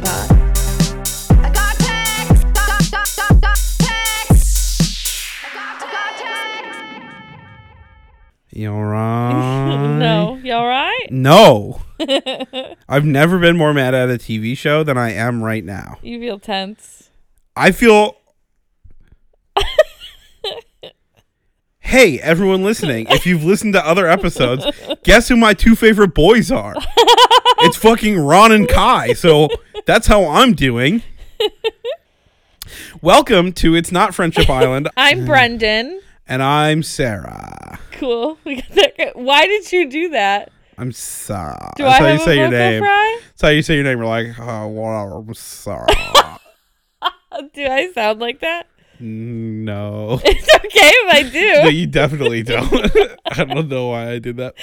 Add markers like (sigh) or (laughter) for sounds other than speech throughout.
Friendship Pod. You alright? (laughs) no, you all right? No. (laughs) I've never been more mad at a TV show than I am right now. You feel tense. I feel. (laughs) hey, everyone listening, if you've listened to other episodes, guess who my two favorite boys are? it's fucking Ron and Kai. So that's how I'm doing. (laughs) Welcome to It's Not Friendship (laughs) Island, I'm mm. Brendan. and I'm Sarah. Cool. (laughs) We got that Why did you do that? I'm sorry. Do That's I how have you say a your vocal name. fry? That's how you say your name. You're like, oh, whatever, I'm Sarah. Do I sound like that? No. (laughs) It's okay if I no, do. you definitely don't. (laughs) I don't know why I did that.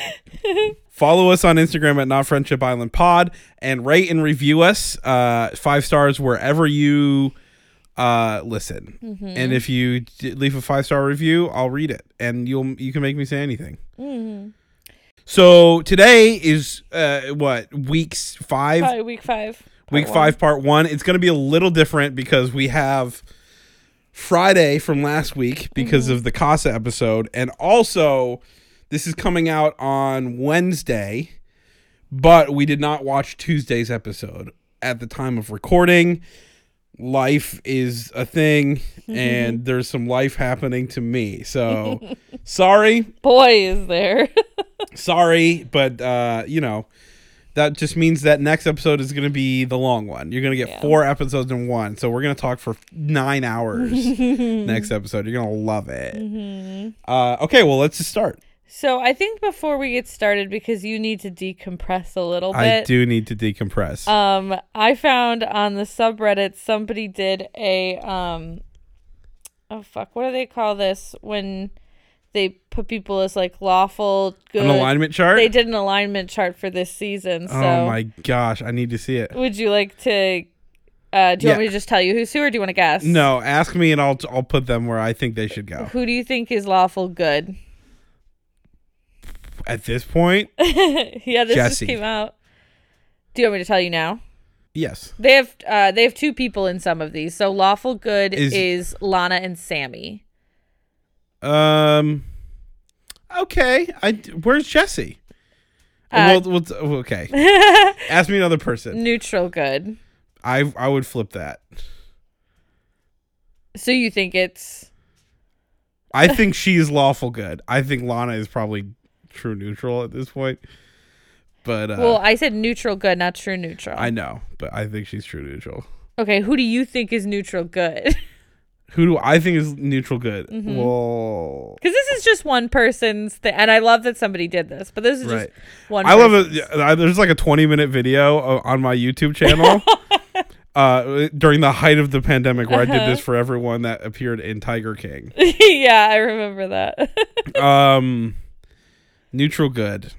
(laughs) Follow us on Instagram at Not Friendship Island Pod and rate and review us uh, five stars wherever you uh, listen. Mm-hmm. And if you d- leave a five star review, I'll read it, and you'll you can make me say anything. Mm-hmm. So today is uh, what weeks five, Probably week five. week one. five, part one. It's going to be a little different because we have Friday from last week because Mm-hmm. of the Casa episode, and also this is coming out on Wednesday, but we did not watch Tuesday's episode at the time of recording. Life is a thing, and there's some life happening to me. So (laughs) sorry, Boy, is there. (laughs) sorry, but uh, you know, that just means that next episode is going to be the long one. You're going to get Yeah. four episodes in one. So we're going to talk for nine hours (laughs) next episode. You're going to love it. Mm-hmm. Uh, okay, well, let's just start. so I think before we get started, because you need to decompress a little bit. I do need to decompress. Um, I found on the subreddit somebody did a um, oh fuck, what do they call this when they put people as like lawful good? An alignment chart? They did an alignment chart for this season. So oh my gosh, I need to see it. would you like to? Uh, do you want me to just tell you who's who, or do you want to guess? No, ask me and I'll I'll put them where I think they should go. Who do you think is lawful good? At this point, (laughs) yeah, this Jessie. just came out. Do you want me to tell you now? yes. They have uh, they have two people in some of these. So lawful good Is- is Lana and Samie. Um. Okay. I where's Jessie? Uh, well, well, okay. (laughs) Ask me another person. Neutral good. I I would flip that. So you think it's I think she's lawful good. I think Lana is probably true neutral at this point. But uh, well? I said neutral good, not true neutral. I know, but I think she's true neutral. okay, who do you think is neutral good? (laughs) Who do I think is neutral good? Mm-hmm. Well, Because this is just one person's thing, and I love that somebody did this. But this is right. just one. I love it. There's like a 20 minute video on my YouTube channel. (laughs) Uh, during the height of the pandemic, where I did Uh-huh. this for everyone that appeared in Tiger King. (laughs) yeah, I remember that. (laughs) Um, neutral good.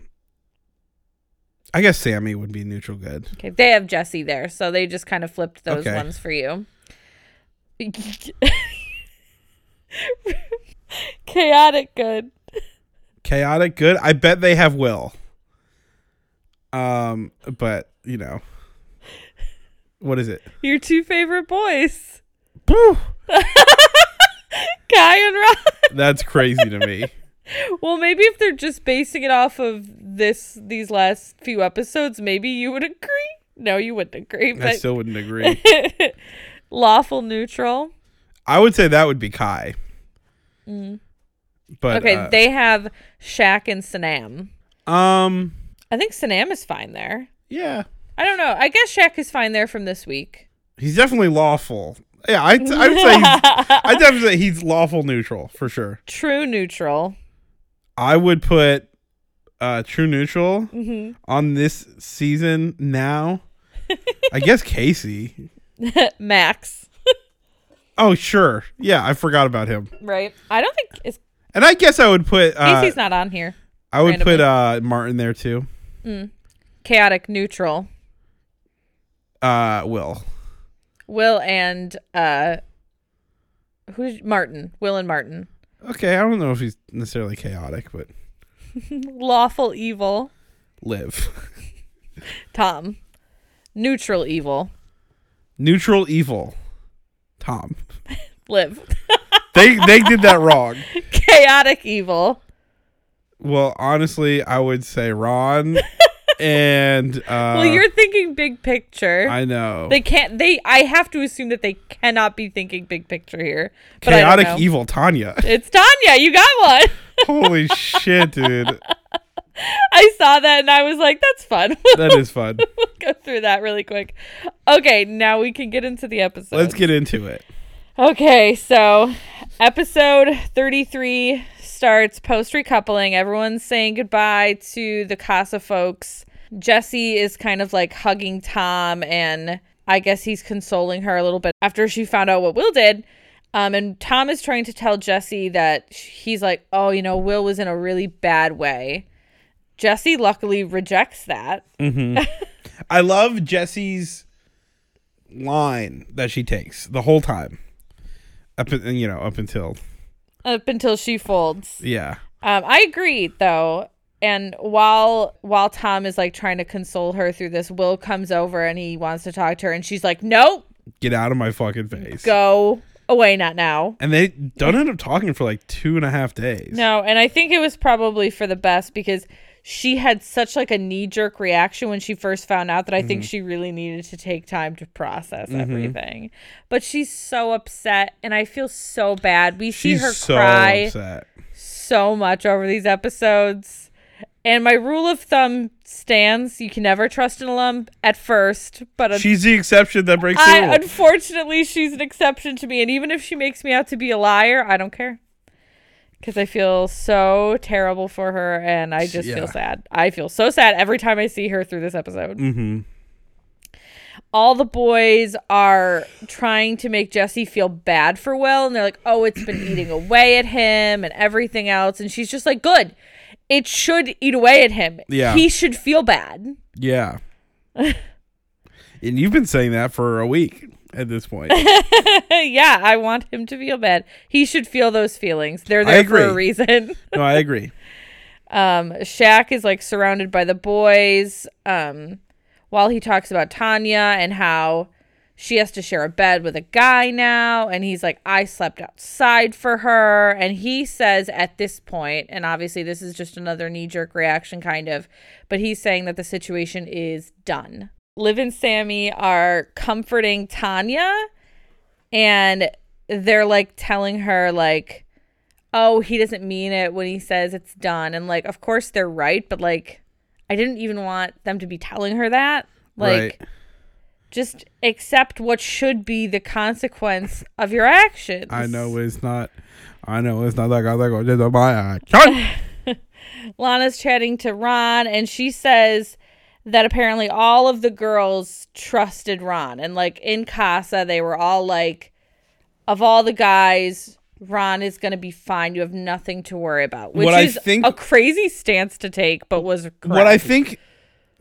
I guess Samie would be neutral good. okay, they have Jessie there, so they just kind of flipped those Okay. ones for you. (laughs) Chaotic good. Chaotic good. I bet they have Will. Um, but you know, what is it? Your two favorite boys, (laughs) Kai and Rob. That's crazy to me. (laughs) Well, maybe if they're just basing it off of this these last few episodes, maybe you would agree. No, you wouldn't agree. I still wouldn't agree. Lawful neutral. I would say that would be Kai. But Mm. okay, uh, they have Shaq and Sanam. um, I think Sanam is fine there. yeah, I don't know. I guess Shaq is fine there from this week. he's definitely lawful. Yeah, I I would say he's, (laughs) I definitely say he's lawful neutral for sure. True neutral. I would put uh true neutral hmm on this season now. I guess Casey. (laughs) Max. Oh sure, yeah, I forgot about him. Right. I don't think it's And I guess I would put uh, Casey's not on here. I would randomly. put uh Martin there too. Chaotic neutral. Uh, Will. Will and uh who's Martin? Will and Martin. Okay, I don't know if he's necessarily chaotic, but (laughs) Lawful evil. Liv. (laughs) Tom. Neutral evil. Neutral evil. Tom. (laughs) Liv. (laughs) They they did that wrong. Chaotic evil. Well, honestly, I would say Ron (laughs) and uh well, you're thinking big picture. I know. they can't. They. I have to assume that they cannot be thinking big picture here. Chaotic evil Tanya. It's Tanya. You got one. Holy shit, dude. (laughs) I saw that and I was like, that's fun. (laughs) That is fun. (laughs) we'll go through that really quick. Okay, now we can get into the episode. Let's get into it. Okay, so episode 33 starts post recoupling. Everyone's saying goodbye to the Casa folks. Jessie is kind of like hugging Tom, and I guess he's consoling her a little bit after she found out what Will did. Um, and Tom is trying to tell Jessie that he's like, oh, you know, Will was in a really bad way. Jessie luckily rejects that. I love Jessie's line that she takes the whole time. Up and you know, up until Up until she folds. yeah. Um, I agree though. And while while Tom is like trying to console her through this, Will comes over and he wants to talk to her, and she's like, "Nope, Get out of my fucking face. go away, not now." And they don't end up talking for like two and a half days. No, and I think it was probably for the best because she had such like a knee jerk reaction when she first found out that I Mm-hmm. think she really needed to take time to process everything. But she's so upset, and I feel so bad. We see her so cry upset. so much over these episodes. And my rule of thumb stands: you can never trust an alum at first, but un- She's the exception that breaks the rule. unfortunately, she's an exception to me. And even if she makes me out to be a liar, I don't care because I feel so terrible for her, and I just Yeah. feel sad. I feel so sad every time I see her through this episode. mm-hmm. All the boys are trying to make Jessie feel bad for Will, and they're like, "Oh, it's been eating away at him and everything else," and she's just like, "Good." It should eat away at him. Yeah. He should feel bad. Yeah. (laughs) and you've been saying that for a week at this point. (laughs) yeah, I want him to feel bad. He should feel those feelings. They're there for a reason. no, I agree. (laughs) Um, Shaq is like surrounded by the boys. Um, while he talks about Tanya and how she has to share a bed with a guy now, and he's like, I slept outside for her. And he says at this point, and obviously this is just another knee jerk reaction, kind of, but he's saying that the situation is done. Liv and Samie are comforting Tanya, and they're like telling her, like, oh, he doesn't mean it when he says it's done. And like, of course they're right, but like, I didn't even want them to be telling her that. Like, right. just accept what should be the consequence of your actions. I know it's not. I know it's not guy that goes into my. (laughs) Lana's chatting to Ron, and she says that apparently all of the girls trusted Ron. And like in Casa, they were all like, of all the guys, Ron is going to be fine. You have nothing to worry about. Which What I is think- a crazy stance to take, but was correct. What I think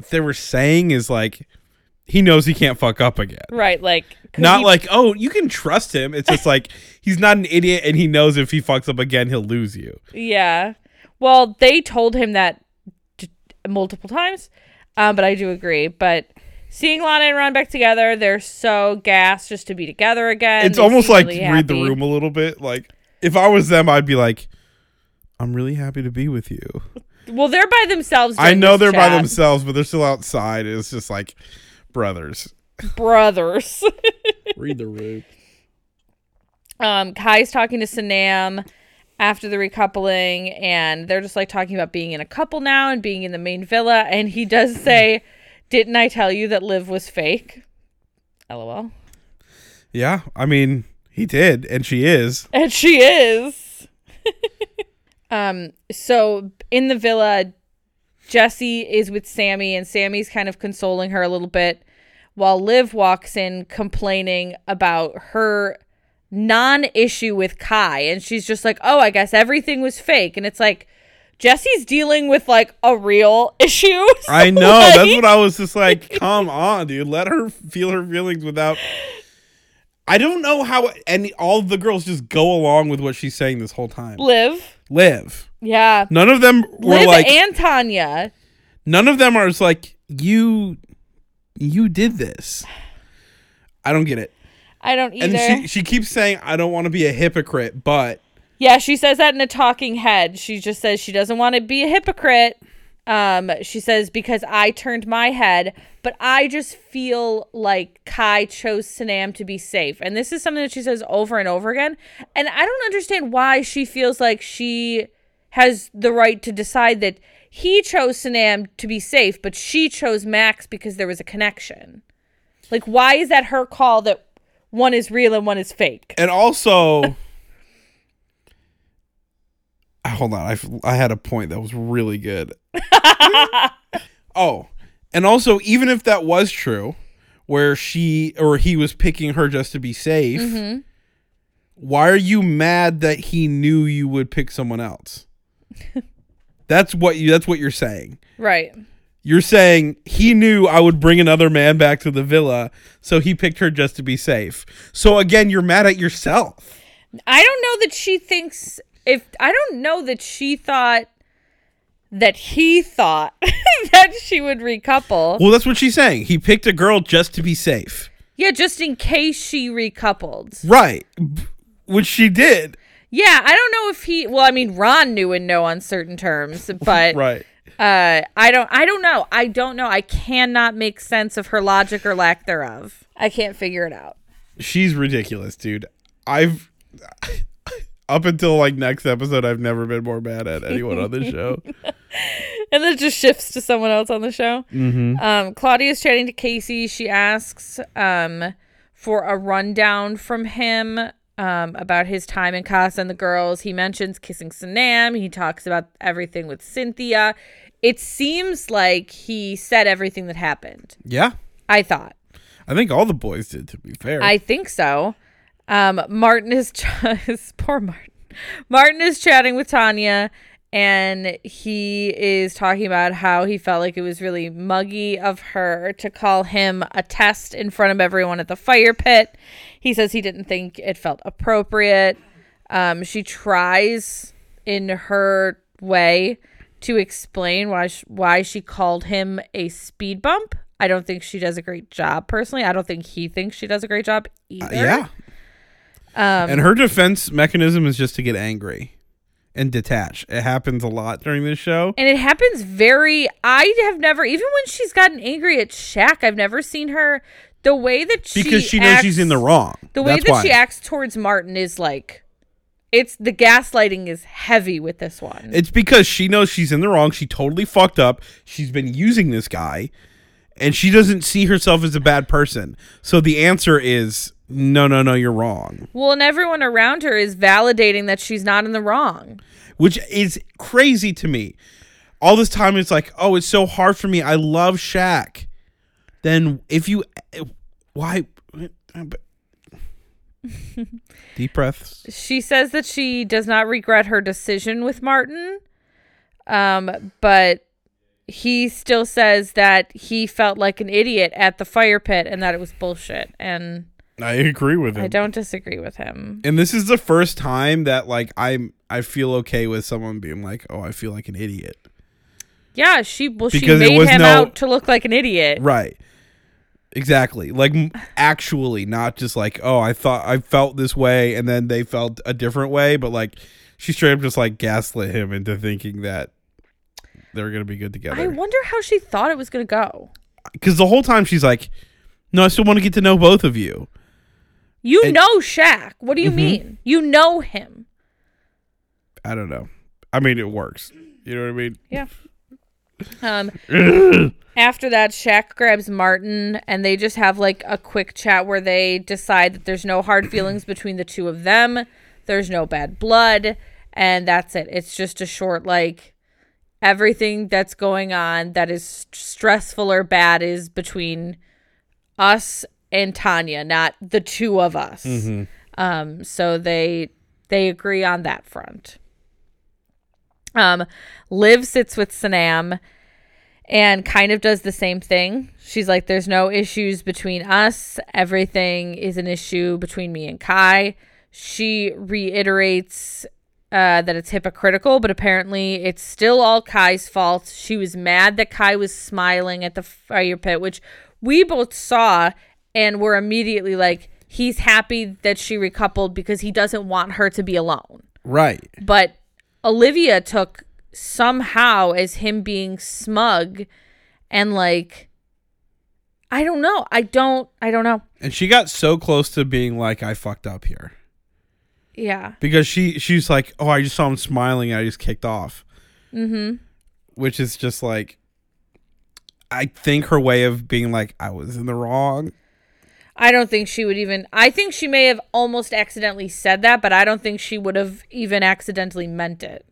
they were saying is like he knows he can't fuck up again. Right, Like, Not he- like, oh, you can trust him. It's just like (laughs) he's not an idiot and he knows if he fucks up again, he'll lose you. yeah. Well, they told him that multiple times, um, but I do agree. But seeing Lana and Ron back together, they're so gassed just to be together again. it's They almost like really read the room a little bit. Like if I was them, I'd be like, I'm really happy to be with you. (laughs) Well, they're by themselves. I know they're by themselves, but they're still outside. It's just like brothers. brothers. (laughs) Read the room. um, Kai's talking to Sanam after the recoupling, and they're just like talking about being in a couple now and being in the main villa. And he does (laughs) say, "Didn't I tell you that Liv was fake?" LOL. Yeah, I mean, he did, and she is. And she is. (laughs) um, so in the villa, Jessie is with Samie, and Samie's kind of consoling her a little bit while Liv walks in complaining about her non issue with Kai. And she's just like, oh, I guess everything was fake. And it's like, Jessie's dealing with like a real (laughs) issue. I know. Like- That's what I was just like. (laughs) Come on, dude. Let her feel her feelings without. I don't know how any all of the girls just go along with what she's saying this whole time. Liv. Liv. Yeah. None of them were Liv like. and Tanya. none of them are like you. You did this. I don't get it. I don't either. And she she keeps saying I don't want to be a hypocrite, but Yeah, she says that in a talking head. She just says she doesn't want to be a hypocrite. Um, she says because I turned my head, but I just feel like Kai chose Sanam to be safe. And this is something that she says over and over again. And I don't understand why she feels like she has the right to decide that he chose Sanam to be safe, but she chose Max because there was a connection. Like why is that her call that one is real and one is fake? and also (laughs) hold on I, I had a point that was really good (laughs) oh and also even if that was true where she or he was picking her just to be safe Mm-hmm. why are you mad that he knew you would pick someone else (laughs) that's what you that's what you're saying Right. You're saying he knew I would bring another man back to the villa, so he picked her just to be safe. So again, you're mad at yourself. I don't know that she thinks if I don't know that she thought that he thought (laughs) that she would recouple. Well, that's what she's saying. He picked a girl just to be safe. Yeah, just in case she recoupled. Right. Which she did. Yeah, I don't know if he well, I mean Ron knew in no uncertain terms, (laughs) but Right. Uh I don't I don't know. I don't know. I cannot make sense of her logic or lack thereof. I can't figure it out. She's ridiculous, dude. I've (laughs) up until like next episode, I've never been more mad at anyone on the show. (laughs) and then it just shifts to someone else on the show. Mm-hmm. Um, Claudia's chatting to Casey. She asks um, for a rundown from him um, about his time in Casa and the girls. He mentions kissing Sanam. He talks about everything with Cynthia. It seems like he said everything that happened. Yeah. I thought. I think all the boys did, to be fair. I think so. Um, Martin is (laughs) ch- poor Martin. Martin is chatting with Tanya, and he is talking about how he felt like it was really muggy of her to call him a test in front of everyone at the fire pit. He says he didn't think it felt appropriate. Um, she tries in her way to explain why sh- why she called him a speed bump. I don't think she does a great job personally. I don't think he thinks she does a great job either. Uh, yeah. Um, and her defense mechanism is just to get angry and detach. It happens a lot during this show. and it happens very. I have never, even when she's gotten angry at Shaq, I've never seen her. The way that she Because she knows acts- she's in the wrong. The way That's that why. she acts towards Martin is like, it's the gaslighting is heavy with this one. It's because she knows she's in the wrong. She totally fucked up. She's been using this guy, and she doesn't see herself as a bad person. So the answer is no, no, no, you're wrong. well, and everyone around her is validating that she's not in the wrong. Which is crazy to me. All this time, it's like, oh, it's so hard for me. I love Shaq. Then if you, why? Deep breaths. She says that she does not regret her decision with Martin, um, but he still says that he felt like an idiot at the fire pit and that it was bullshit. And I agree with him. I don't disagree with him. and this is the first time that like I'm I feel okay with someone being like, "Oh, I feel like an idiot." Yeah, she well, she Because it made him no- out to look like an idiot. Right. Exactly. Like (laughs) actually not just like, "Oh, I thought I felt this way and then they felt a different way," but like she straight up just like gaslit him into thinking that they're going to be good together. I wonder how she thought it was gonna go. Cuz the whole time she's like, "No, I still want to get to know both of you." You And- know Shaq. What do Mm-hmm. you mean? You know him. I don't know. I mean, it works. You know what I mean? Yeah. (laughs) Um (laughs) after that Shaq grabs Martin and they just have like a quick chat where they decide that there's no hard feelings between the two of them. There's no bad blood and that's it. It's just a short like everything that's going on that is stressful or bad is between us and Tanya, not the two of us. Um, so they they agree on that front. Um, Liv sits with Sanam and kind of does the same thing. She's like, "There's no issues between us. Everything is an issue between me and Kai." She reiterates uh, that it's hypocritical, but apparently it's still all Kai's fault. She was mad that Kai was smiling at the fire pit, which we both saw and we're immediately like he's happy that she recoupled because he doesn't want her to be alone. Right. But Olivia took somehow as him being smug and like I don't know. I don't I don't know. And she got so close to being like, I fucked up here. Yeah. Because she she's like, Oh, I just saw him smiling and I just kicked off. Mhm. Which is just like I think her way of being like, I was in the wrong. I don't think she would even I think she may have almost accidentally said that, but I don't think she would have even accidentally meant it.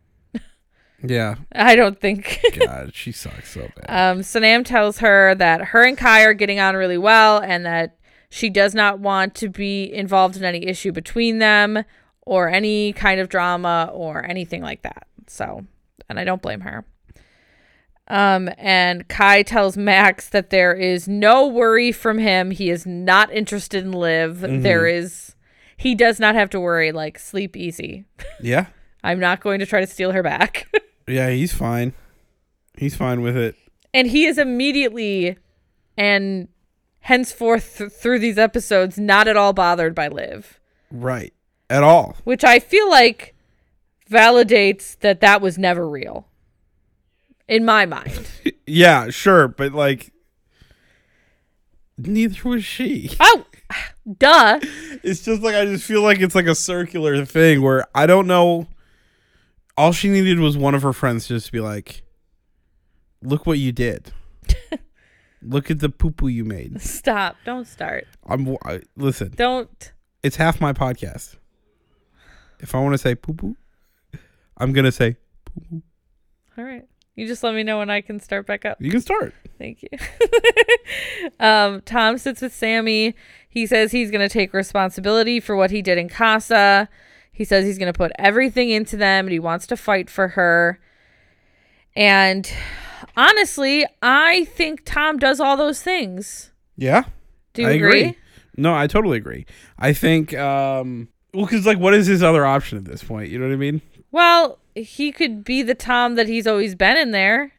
Yeah. I don't think God, she (laughs) sucks so bad. Um, Sanam tells her that her and Kai are getting on really well and that she does not want to be involved in any issue between them or any kind of drama or anything like that. So, and I don't blame her. Um, and Kai tells Max that there is no worry from him. He is not interested in Liv. There is, he does not have to worry. Like, sleep easy. yeah. (laughs) I'm not going to try to steal her back. (laughs) Yeah, he's fine. He's fine with it. and he is immediately and henceforth th- through these episodes not at all bothered by Liv, Right. At all. which I feel like validates that that was never real in my mind. (laughs) Yeah, sure, but like neither was she. oh, duh. (laughs) It's just like I just feel like it's like a circular thing where I don't know. All she needed was one of her friends to just to be like, "Look what you did. (laughs) Look at the poo poo you made." Stop. Don't start. I'm I, listen. Don't. It's half my podcast. If I want to say poo poo, I'm gonna say poo poo. All right. You just let me know when I can start back up. You can start. Thank you. (laughs) um, Tom sits with Samie. He says he's going to take responsibility for what he did in Casa. He says he's going to put everything into them and he wants to fight for her. And honestly, I think Tom does all those things. Yeah. Do you I agree? agree. No, I totally agree. I think, um, well, because like, what is his other option at this point? You know what I mean? Well, he could be the Tom that he's always been in there.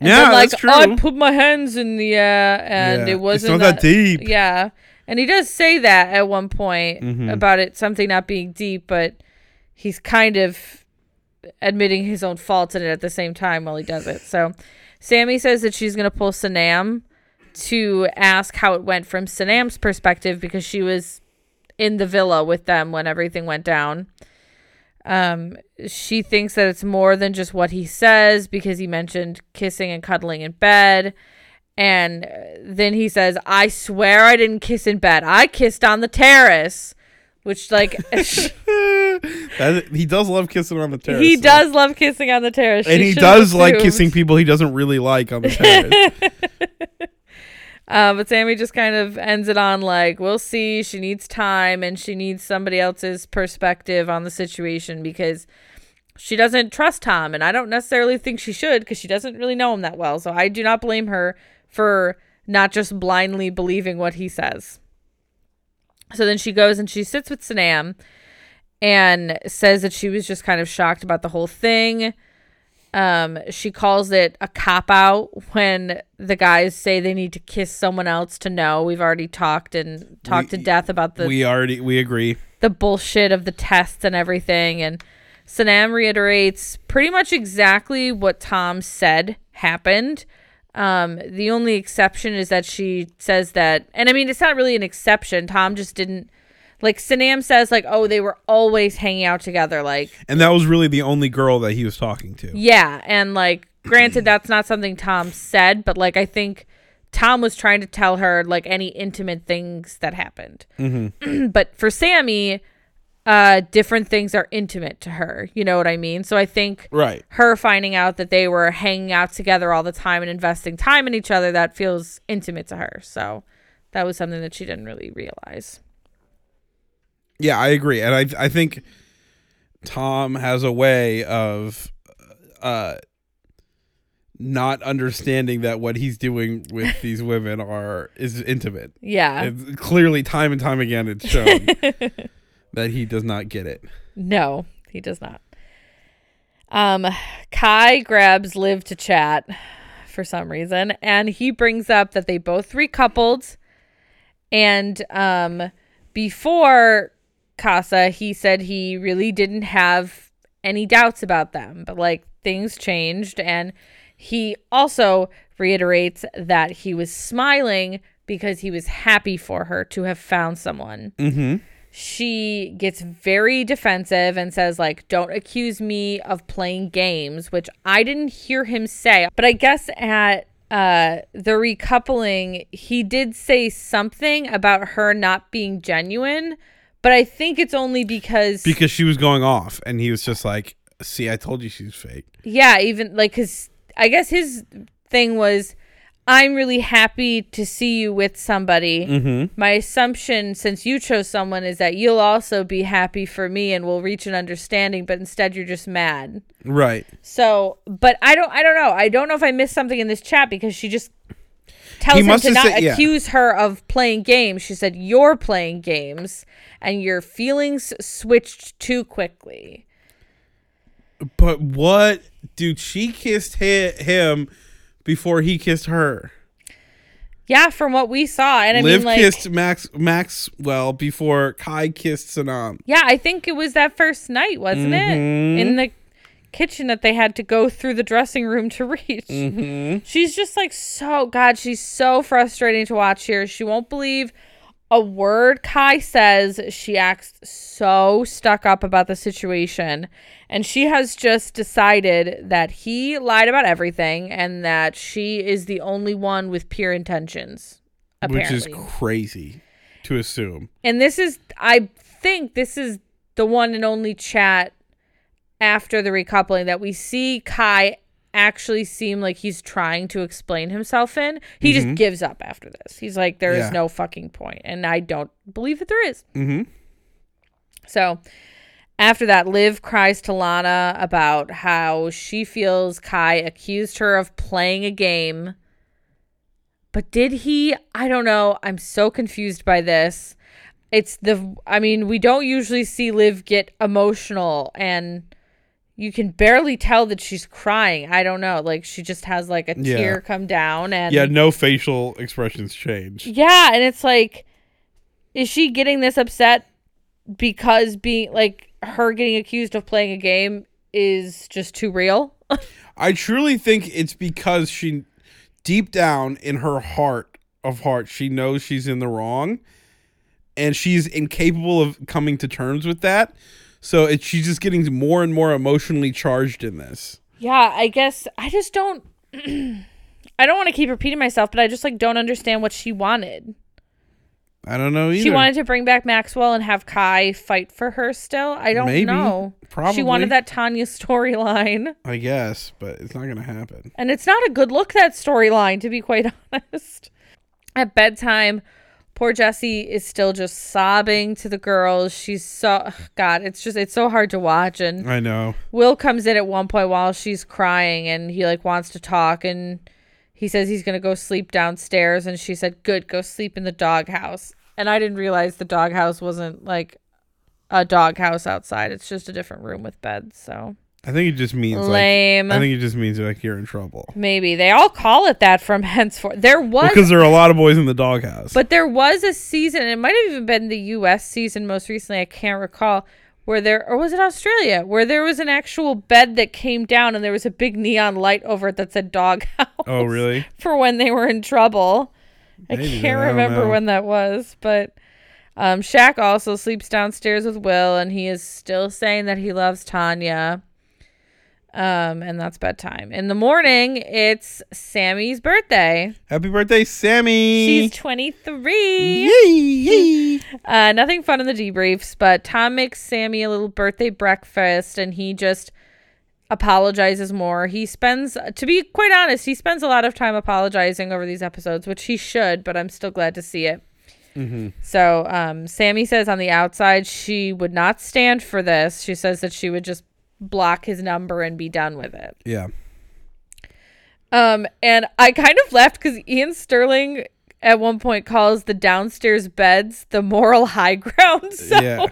And Yeah, then, like, that's true. I put my hands in the air and Yeah. it wasn't It's not that deep. Yeah. And he does say that at one point Mhm. about it something not being deep, but he's kind of admitting his own faults in it at the same time while he does it. So Samie says that she's going to pull Sanam to ask how it went from Sanam's perspective because she was in the villa with them when everything went down. Um, she thinks that it's more than just what he says because he mentioned kissing and cuddling in bed. And then he says, I swear I didn't kiss in bed. I kissed on the terrace. Which, like, (laughs) (laughs) That, he does love kissing on the terrace. he though. does love kissing on the terrace. and She he does like kissing people he doesn't really like on the (laughs) terrace. Uh, but Samie just kind of ends it on like, we'll see. She needs time and she needs somebody else's perspective on the situation because she doesn't trust Tom. And I don't necessarily think she should because she doesn't really know him that well. So I do not blame her for not just blindly believing what he says. So then she goes and she sits with Sanam and says that she was just kind of shocked about the whole thing. Um, she calls it a cop out when the guys say they need to kiss someone else to know. We've already talked and talked to death about the we already we agree. the bullshit of the tests and everything. And Sanam reiterates pretty much exactly what Tom said happened. Um, the only exception is that she says that, and I mean, it's not really an exception. Tom just didn't, like, Sanam says, like, oh, they were always hanging out together. Like, And that was really the only girl that he was talking to. yeah. And, like, granted, that's not something Tom said, but, like, I think Tom was trying to tell her, like, any intimate things that happened. (clears throat) but for Samie, uh, different things are intimate to her. You know what I mean? So I think Right. her finding out that they were hanging out together all the time and investing time in each other, that feels intimate to her. So that was something that she didn't really realize. Yeah, I agree. And I I think Tom has a way of uh not understanding that what he's doing with (laughs) these women are is intimate. Yeah. It's clearly time and time again it's shown (laughs) that he does not get it. No, he does not. Um, Kai grabs Liv to chat for some reason, and he brings up that they both recoupled And um, before Casa, he said he really didn't have any doubts about them, but like things changed. And he also reiterates that he was smiling because he was happy for her to have found someone. Mm-hmm. She gets very defensive and says, like, don't accuse me of playing games, which I didn't hear him say. But I guess at uh the recoupling he did say something about her not being genuine but i think it's only because Because she was going off, and he was just like, "See, I told you she's fake." yeah even like because i guess his thing was i'm really happy to see you with somebody Mm-hmm. my assumption since you chose someone is that you'll also be happy for me and we'll reach an understanding but instead you're just mad Right. so but i don't i don't know i don't know if i missed something in this chat because she just tells He him to not said- yeah. accuse her of playing games she said you're playing games and your feelings switched too quickly But what, dude? She kissed hi- him before he kissed her. yeah from what we saw and i Liv mean like kissed Max Maxwell before Kai kissed Sanam. yeah i think it was that first night wasn't Mhm. it in the kitchen that they had to go through the dressing room to (laughs) reach Mm-hmm. She's just like so God, she's so frustrating to watch here. She won't believe a word Kai says. She acts so stuck up about the situation. And she has just decided that he lied about everything and that she is the only one with pure intentions. Apparently. Which is crazy to assume. and this is I think this is the one and only chat after the recoupling that we see Kai actually seem like he's trying to explain himself in. He just gives up after this. He's like, there is Yeah. no fucking point. And I don't believe that there is. Mm-hmm. So after that, Liv cries to Lana about how she feels Kai accused her of playing a game. But did he? I don't know. I'm so confused by this. It's the, I mean, we don't usually see Liv get emotional and you can barely tell that she's crying. I don't know. Like she just has like a Yeah. tear come down and Yeah, no facial expressions change. yeah, and it's like, is she getting this upset because being like her getting accused of playing a game is just too real? (laughs) I truly think it's because she, deep down in her heart of heart, she knows she's in the wrong, and she's incapable of coming to terms with that. So it, she's just getting more and more emotionally charged in this. yeah, I guess I just don't. (clears throat) I don't want to keep repeating myself, but I just like don't understand what she wanted. I don't know either. She wanted to bring back Maxwell and have Kai fight for her still. I don't Maybe. know. Probably. She wanted that Tanya (laughs) storyline. I guess, but it's not gonna happen. And it's not a good look, that storyline, to be quite (laughs) honest. At bedtime, poor Jessie is still just sobbing to the girls. She's so, God, it's just, it's so hard to watch. And I know. Will comes in at one point while she's crying and he like wants to talk and he says he's going to go sleep downstairs. And she said, Good, go sleep in the doghouse. And I didn't realize the doghouse wasn't like a doghouse outside, it's just a different room with beds. So I think it just means lame. like I think it just means like you're in trouble. Maybe they all call it that from (laughs) henceforth. There was, Because there are a lot of boys in the doghouse. but there was a season. And it might have even been the U.S. season most recently. I can't recall where there, or was it Australia, where there was an actual bed that came down and there was a big neon light over it that said doghouse. oh really? (laughs) for when they were in trouble. I can't I remember know. when that was, but um, Shaq also sleeps downstairs with Will, and he is still saying that he loves Tanya. Um, and that's bedtime. In the morning, it's Samie's birthday. Happy birthday, Samie! She's 23. Yay, yay. (laughs) Uh, nothing fun in the debriefs, but Tom makes Samie a little birthday breakfast and he just apologizes more. He spends, to be quite honest, he spends a lot of time apologizing over these episodes, which he should, but I'm still glad to see it. So um, Samie says on the outside she would not stand for this. She says that she would just block his number and be done with it. Yeah. Um, and I kind of laughed because Iain Stirling at one point calls the downstairs beds the moral high (laughs) ground zone. Yeah.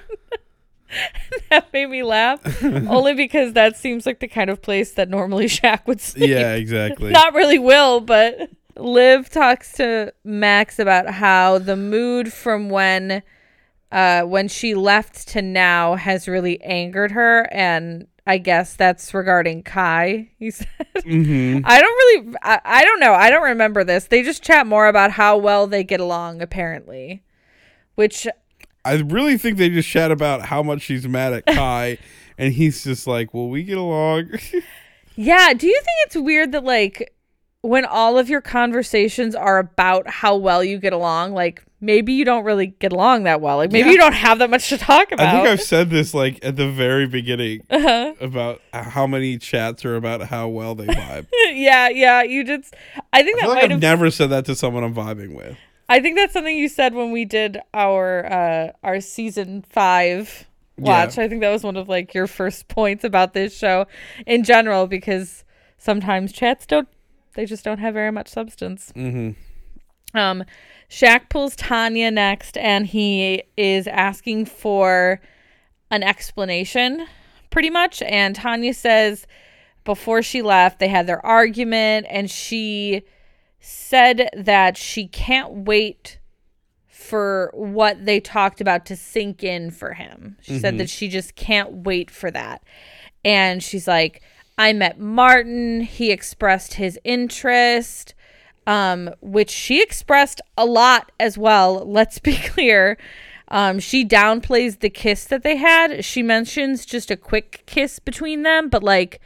(laughs) that made me laugh. (laughs) Only because that seems like the kind of place that normally Shaq would sleep. Yeah, exactly. Not really Will, but Liv talks to Max about how the mood from when uh when she left to now has really angered her and I guess that's regarding Kai. He (laughs) said, hmm "I don't really, I, I don't know. I don't remember this. They just chat more about how well they get along, apparently, which I really think they just chat about how much she's mad at (laughs) Kai, and he's just like, "Well, we get along." (laughs) Yeah. Do you think it's weird that like when all of your conversations are about how well you get along, like maybe you don't really get along that well. Like maybe Yeah. you don't have that much to talk about. I think I've said this like at the very beginning (laughs) Uh-huh. about how many chats are about how well they vibe. (laughs) yeah, yeah. You just I think I that like might I've have never said that to someone I'm vibing with. I think that's something you said when we did our uh our season 5 watch. I think that was one of like your first points about this show in general because sometimes chats don't they just don't have very much substance. hmm Um, Shaq pulls Tanya next, and he is asking for an explanation, pretty much. And Tanya says before she left, they had their argument, and she said that she can't wait for what they talked about to sink in for him. She said mm-hmm. that she just can't wait for that. And she's like, I met Martin. He expressed his interest, um, which she expressed a lot as well. Let's be (laughs) clear. Um, she downplays the kiss that they had. She mentions just a quick kiss between them, but like,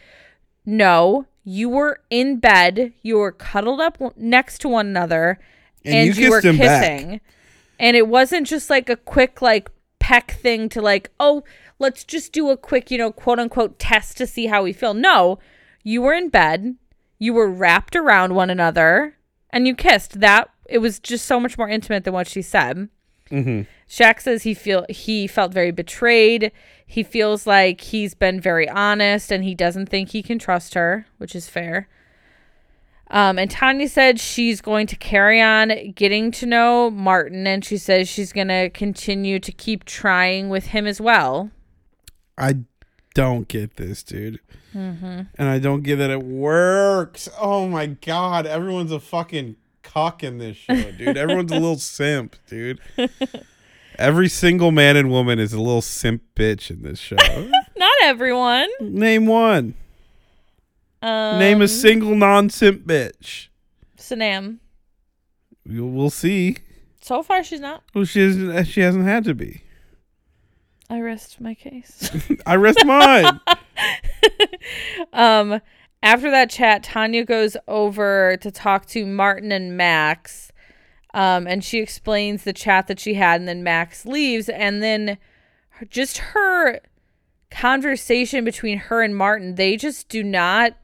no, you were in bed, you were cuddled up next to one another, And and, you you, were him back. kissing. And it wasn't just like a quick like peck thing to like, oh, let's just do a quick, you know, quote unquote test to see how we feel. No, you were in bed, you were wrapped around one another, and you kissed. That it was just so much more intimate than what she said. hmm Shaq says he feel he felt very betrayed. He feels like he's been very honest and he doesn't think he can trust her, which is fair. Um, and Tanya said she's going to carry on getting to know Martin and she says she's going to continue to keep trying with him as well. I don't get this, dude. Mm-hmm. And I don't get that it works. Oh my god, everyone's a fucking cock in this show, dude. (laughs) Everyone's a little simp, dude. Every single man and woman is a little simp bitch in this show. (laughs) Not everyone. Name one. Um, Name a single non-simp bitch. Sanam. We'll, we'll see. So far, she's not. Well, she hasn't, she hasn't had to be. I rest my case. (laughs) I rest mine. (laughs) um after that chat tanya goes over to talk to martin and max um and she explains the chat that she had and then max leaves and then her- just her conversation between her and martin they just do not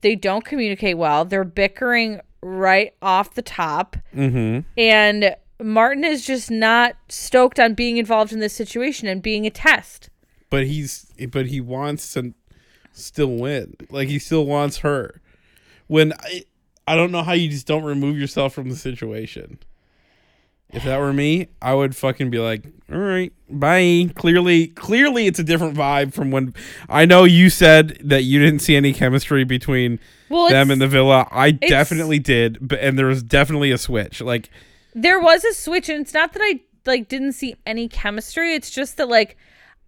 they don't communicate well. They're bickering right off the top. Mm-hmm. and martin is just not stoked on being involved in this situation and being a test. But he's but he wants to still win. Like he still wants her. When I I don't know how you just don't remove yourself from the situation. If that were me, I would fucking be like, "All right, bye." Clearly, clearly, it's a different vibe from when I know you said that you didn't see any chemistry between well them in the villa. I definitely did, but and there was definitely a switch. Like, there was a switch and it's not that i like didn't see any chemistry it's just that like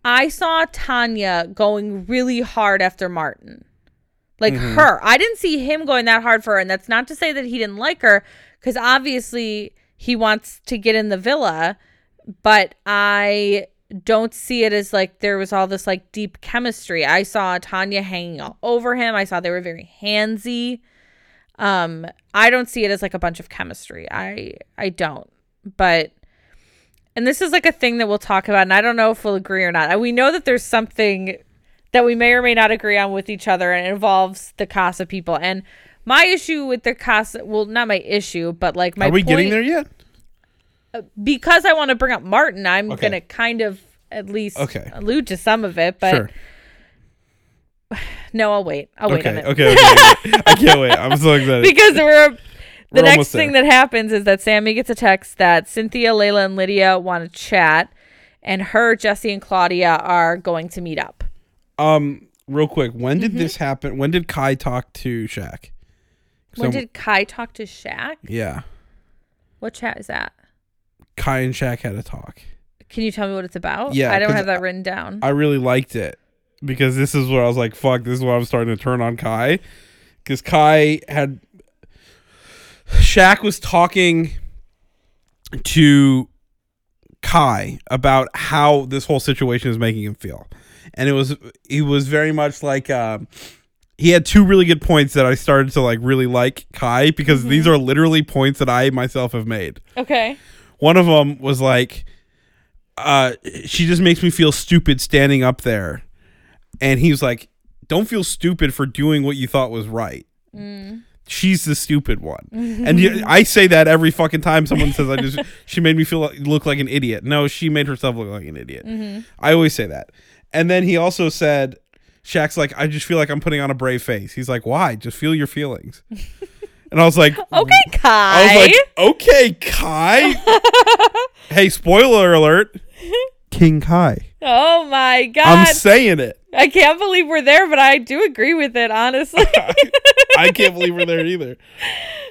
i saw tanya going really hard after martin. Like her. I didn't see him going that hard for her and that's not to say that he didn't like her because obviously he wants to get in the villa but i don't see it as like there was all this like deep chemistry. I saw tanya hanging all over him. I saw they were very handsy. Um i don't see it as like a bunch of chemistry. I i don't. But and this is like a thing that we'll talk about and i don't know if we'll agree or not uh, we know that there's something that we may or may not agree on with each other and it involves the casa people and my issue with the casa well not my issue but like my are we getting there yet? Uh, because i want to bring up martin i'm Okay. gonna kind of at least Okay. allude to some of it but sure. (sighs) no i'll wait i'll wait on Okay. Okay. Okay. I can't wait. I'm so (laughs) excited. because we're the next thing that happens is that Samie gets a text that Cynthia, Layla, and Lydia want to chat, and her, Jessie, and Claudia are going to meet up. Um, real quick, when Mm-hmm. did this happen? When did Kai talk to Shaq? When Some- did Kai talk to Shaq? Yeah. What chat is that? Kai and Shaq had a talk. Can you tell me what it's about? Yeah, I don't have that written down. I really liked it because this is where I was like, fuck, this is where I'm starting to turn on Kai. Because Kai had. Shaq was talking to Kai about how this whole situation is making him feel. And it was, he was very much like, um, he had two really good points that I started to like really like Kai because these are literally points that I myself have made. Okay. one of them was like uh she just makes me feel stupid standing up there. And he was like don't feel stupid for doing what you thought was right she's the stupid one mm-hmm. and I say that every fucking time someone says i just (laughs) she made me feel like, look like an idiot no she made herself look like an idiot mm-hmm. i always say that and then he also said Shaq's like, I just feel like I'm putting on a brave face. He's like, why? Just feel your feelings. and I was like, (laughs) Okay, Kai. I was like, okay, Kai. (laughs) hey, spoiler alert. King Kai. oh my god. I'm saying it. I can't believe we're there, but I do agree with it, honestly. (laughs) I can't believe we're there either.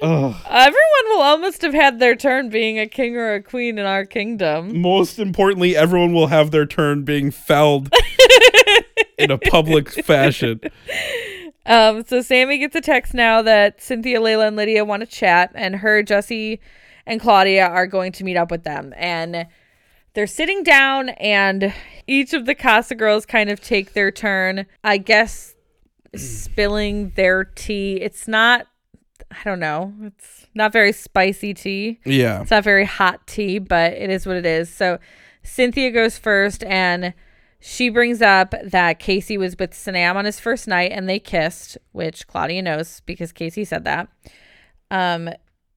Ugh. (laughs) Everyone will almost have had their turn being a king or a queen in our kingdom. Most importantly, everyone will have their turn being felled in a public (laughs) fashion. Um, so Samie gets a text now that Cynthia, Layla, and Lydia want to chat, and her, Jessie, and Claudia are going to meet up with them. And they're sitting down, and each of the Casa girls kind of take their turn. I guess spilling their tea. It's not. I don't know. It's not very spicy tea. Yeah. It's not very hot tea, but it is what it is. So Cynthia goes first and she brings up that Casey was with Sanam on his first night and they kissed, which Claudia knows because Casey said that. Um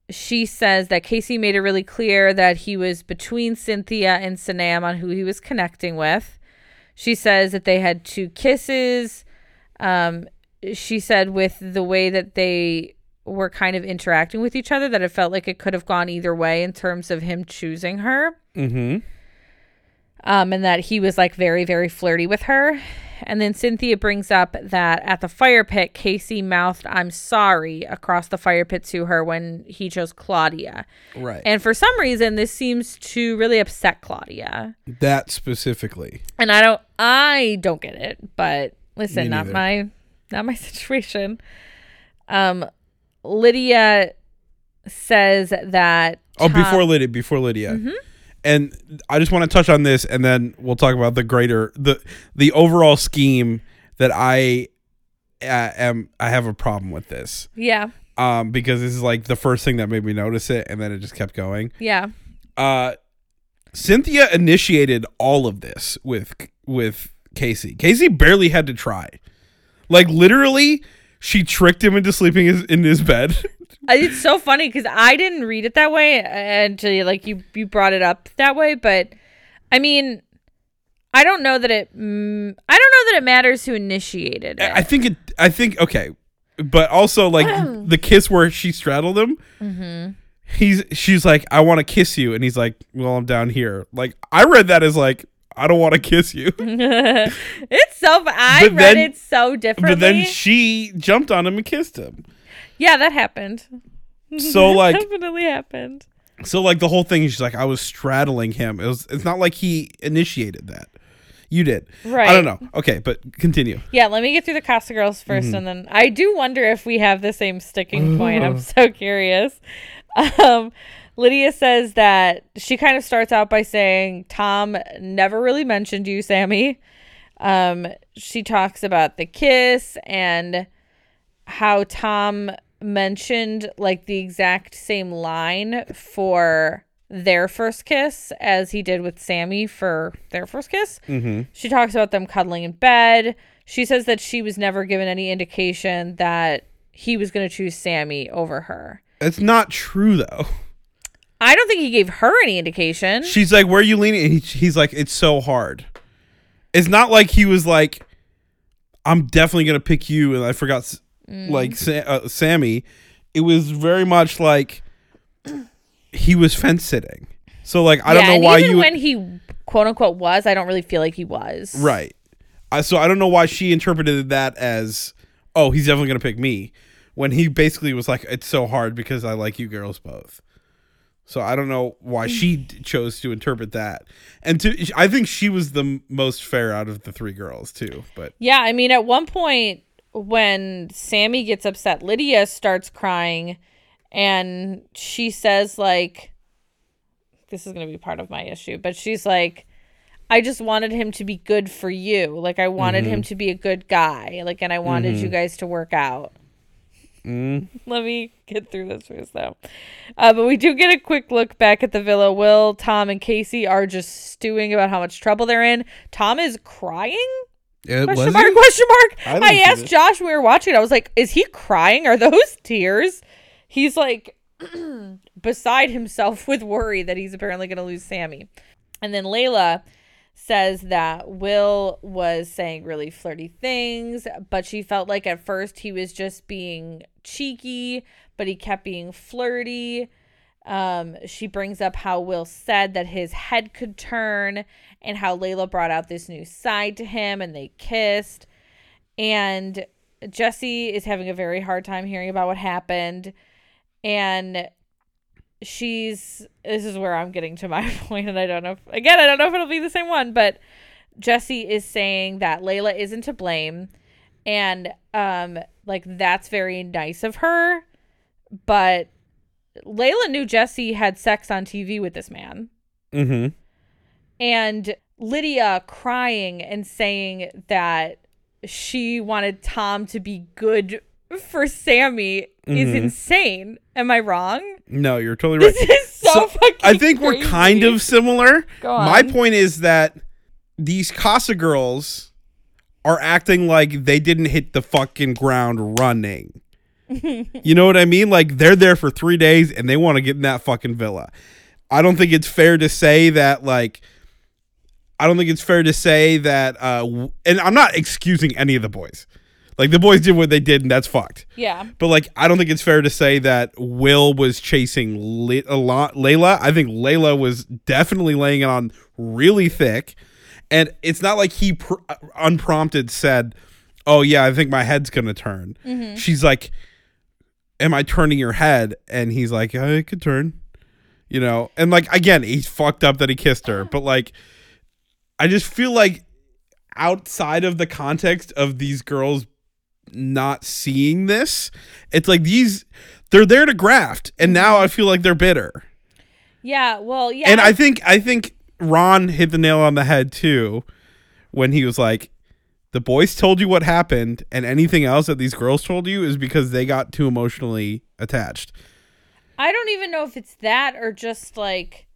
she says that Casey made it really clear that he was between Cynthia and Sanam on who he was connecting with. She says that they had two kisses. Um, she said with the way that they were kind of interacting with each other that it felt like it could have gone either way in terms of him choosing her. Mm-hmm. Um, and that he was like very, very flirty with her. And then Cynthia brings up that at the fire pit, Casey mouthed, I'm sorry, across the fire pit to her when he chose Claudia. Right. And for some reason, this seems to really upset Claudia. that specifically. And I don't, I don't get it, but listen, not my, not my (laughs) situation. Um, Lydia says that. Oh, before Lydia, before Lydia. Mm-hmm. And I just want to touch on this and then we'll talk about the greater the the overall scheme that I uh, am I have a problem with this. Yeah, Um because this is like the first thing that made me notice it and then it just kept going. yeah, Uh Cynthia initiated all of this with with Casey. Casey barely had to try. Like literally she tricked him into sleeping his, in his bed. (laughs) It's so funny because I didn't read it that way until like you you brought it up that way. But I mean, I don't know that it. Mm, I don't know that it matters who initiated it. I think it. I think okay, but also like (clears throat) the kiss where she straddled him. Mm-hmm. He's she's like, I want to kiss you, and he's like, Well, I'm down here. Like I read that as like, I don't want to kiss you, (laughs) it's so. I But read then- it so differently. but then she jumped on him and kissed him. Yeah, that happened. So (laughs) like, Definitely happened. so like the whole thing is like, I was straddling him. It was. It's not like he initiated that. You did. Right. I don't know. Okay, but continue. Yeah, let me get through the Casa girls 1st Mm-hmm. and then I do wonder if we have the same sticking point. I'm (sighs) so curious. Um, Lydia says that she kind of starts out by saying Tom never really mentioned you, Samie. Um, she talks about the kiss and how Tom mentioned like the exact same line for their first kiss as he did with Samie for their first kiss. Mm-hmm. She talks about them cuddling in bed. She says that she was never given any indication that he was going to choose Samie over her. It's not true though. I don't think he gave her any indication. She's like, "Where are you leaning?" And he, he's like, "It's so hard." It's not like he was like, "I'm definitely gonna pick you," and I forgot s like Sa- uh, Samie. It was very much like (clears throat) he was fence sitting. So like, I don't know why even you when he quote unquote was, I don't really feel like he was. right. I, so I don't know why she interpreted that as, "Oh, he's definitely gonna pick me," when he basically was like, "It's so hard because I like you girls both." So I don't know why she d- chose to interpret that, and to I think she was the most fair out of the three girls too. But Yeah, I mean, at one point when Samie gets upset, Lydia starts crying and she says, like, this is going to be part of my issue, but she's like, I just wanted him to be good for you. Like, I wanted mm-hmm. him to be a good guy. Like, and I wanted you mm-hmm. guys to work out. Mm-hmm. (laughs) Let me get through this first, though. Uh, but we do get a quick look back at the villa. Will, Tom, and Casey are just stewing about how much trouble they're in. Tom is crying. It Question mark? Question mark? I I, asked. Josh when we were watching. it, I was like, "Is he crying? Are those (laughs) tears?" He's like (clears throat) beside himself with worry that he's apparently going to lose Samie. And then Layla says that Will was saying really flirty things, but she felt like at first he was just being cheeky, but he kept being flirty. Um, she brings up how Will said that his head could turn and how Layla brought out this new side to him and they kissed. And Jessie is having a very hard time hearing about what happened. And she's this is where I'm getting to my (laughs) point, and I don't know if again, I don't know if it'll be the same one, but Jessie is saying that Layla isn't to blame. And um like that's very nice of her, but Layla knew Jessie had sex on TV with this man. Mm-hmm. And Lydia crying and saying that she wanted Tom to be good for Samie is Mhm. insane. Am I wrong? No, you're totally right. This is so, So, fucking I think we're kind of similar. My point is that these Casa girls are acting like they didn't hit the fucking ground running. You know what I mean? Like they're there for three days and they want to get in that fucking villa. I don't think it's fair to say that like I don't think it's fair to say that uh and I'm not excusing any of the boys. Like the boys did what they did and that's fucked. Yeah. But like, I don't think it's fair to say that Will was chasing Li- a lot Layla. I think Layla was definitely laying it on really thick, and it's not like he pr- unprompted said, "Oh yeah, I think my head's gonna turn." She's like, "Am I turning your head?" And he's like, "It could turn," you know. And like again, he's fucked up that he kissed her, but like, I just feel like outside of the context of these girls not seeing this. It's like these they're there to graft and now I feel like they're bitter. Yeah. Well, yeah. And I think I think Ron hit the nail on the head too when he was like the boys told you what happened and anything else that these girls told you is because they got too emotionally attached. I don't even know if it's that or just like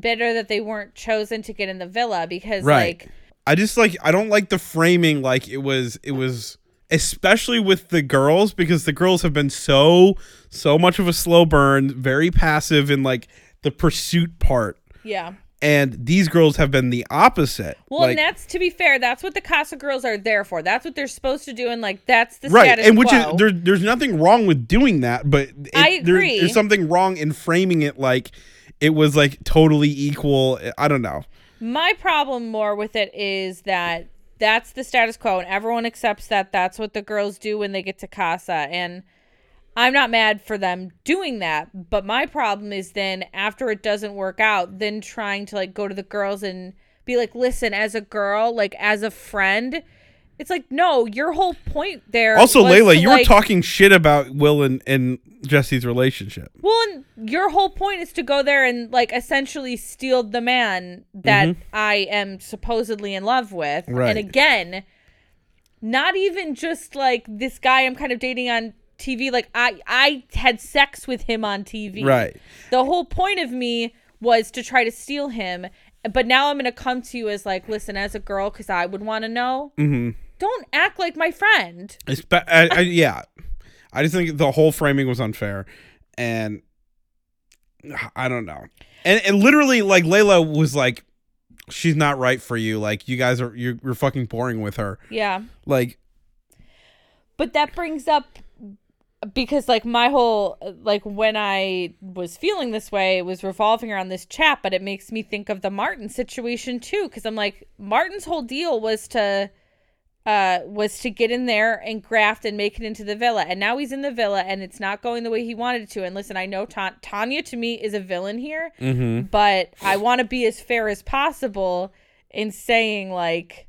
bitter that they weren't chosen to get in the villa because Right. like I just like I don't like the framing like it was it was especially with the girls because the girls have been so so much of a slow burn, very passive in like the pursuit part. yeah. And these girls have been the opposite. Well, like, and that's to be fair. That's what the Casa girls are there for. That's what they're supposed to do, and like that's the right, and which quo. is there, there's nothing wrong with doing that, but it, I there- agree. there's something wrong in framing it like it was like totally equal. I don't know. My problem more with it is that that's the status quo, and everyone accepts that that's what the girls do when they get to Casa. And I'm not mad for them doing that, but my problem is then after it doesn't work out, then trying to like go to the girls and be like, listen, as a girl, like as a friend, it's like, no, your whole point there. Also, Layla, to, you were talking shit about Will and, and Jessie's relationship. Well, and your whole point is to go there and like essentially steal the man that mm-hmm. I am supposedly in love with. Right. And again, not even just like this guy I'm kind of dating on TV. Like I I had sex with him on TV. Right. The whole point of me was to try to steal him. But now I'm gonna come to you as like, listen, as a girl, because I would want to know. Mm-hmm. Don't act like my friend. I, I, yeah, I just think the whole framing was unfair, and I don't know. And and literally, like Layla was like, she's not right for you. Like you guys are you're, you're fucking boring with her. Yeah. Like but that brings up because like my whole like when i was feeling this way it was revolving around this chat but it makes me think of the martin situation too because i'm like martin's whole deal was to uh, was to get in there and graft and make it into the villa. And now he's in the villa and it's not going the way he wanted it to. And listen, I know Ta- Tanya to me is a villain here, Mm-hmm. but I want to be as fair as possible in saying, like,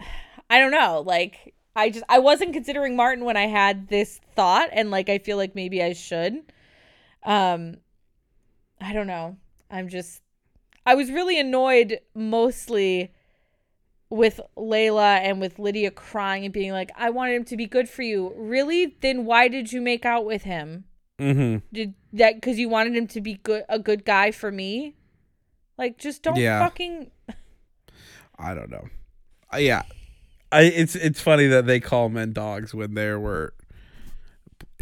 (sighs) I don't know. Like, I just, I wasn't considering Martin when I had this thought. And, like, I feel like maybe I should. Um, I don't know. I'm just, I was really annoyed mostly with Layla and with Lydia crying and being like, I wanted him to be good for you. Really? Then why did you make out with him? Mm-hmm. Did that because you wanted him to be good a good guy for me? Like just don't Yeah. fucking I don't know. Uh, yeah, I it's it's funny that they call men dogs when they were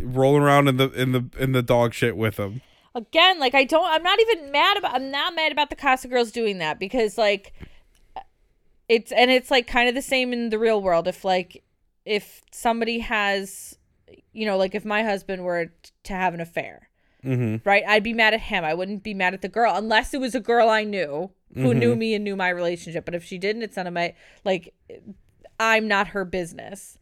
rolling around in the in the in the dog shit with them. again, like I don't I'm not even mad about I'm not mad about the Casa girls doing that because like it's and it's like kind of the same in the real world if like if somebody has you know like if my husband were to have an affair Mm-hmm. right i'd be mad at him i wouldn't be mad at the girl unless it was a girl i knew who knew me and knew my relationship but if she didn't it's none of my like i'm not her business.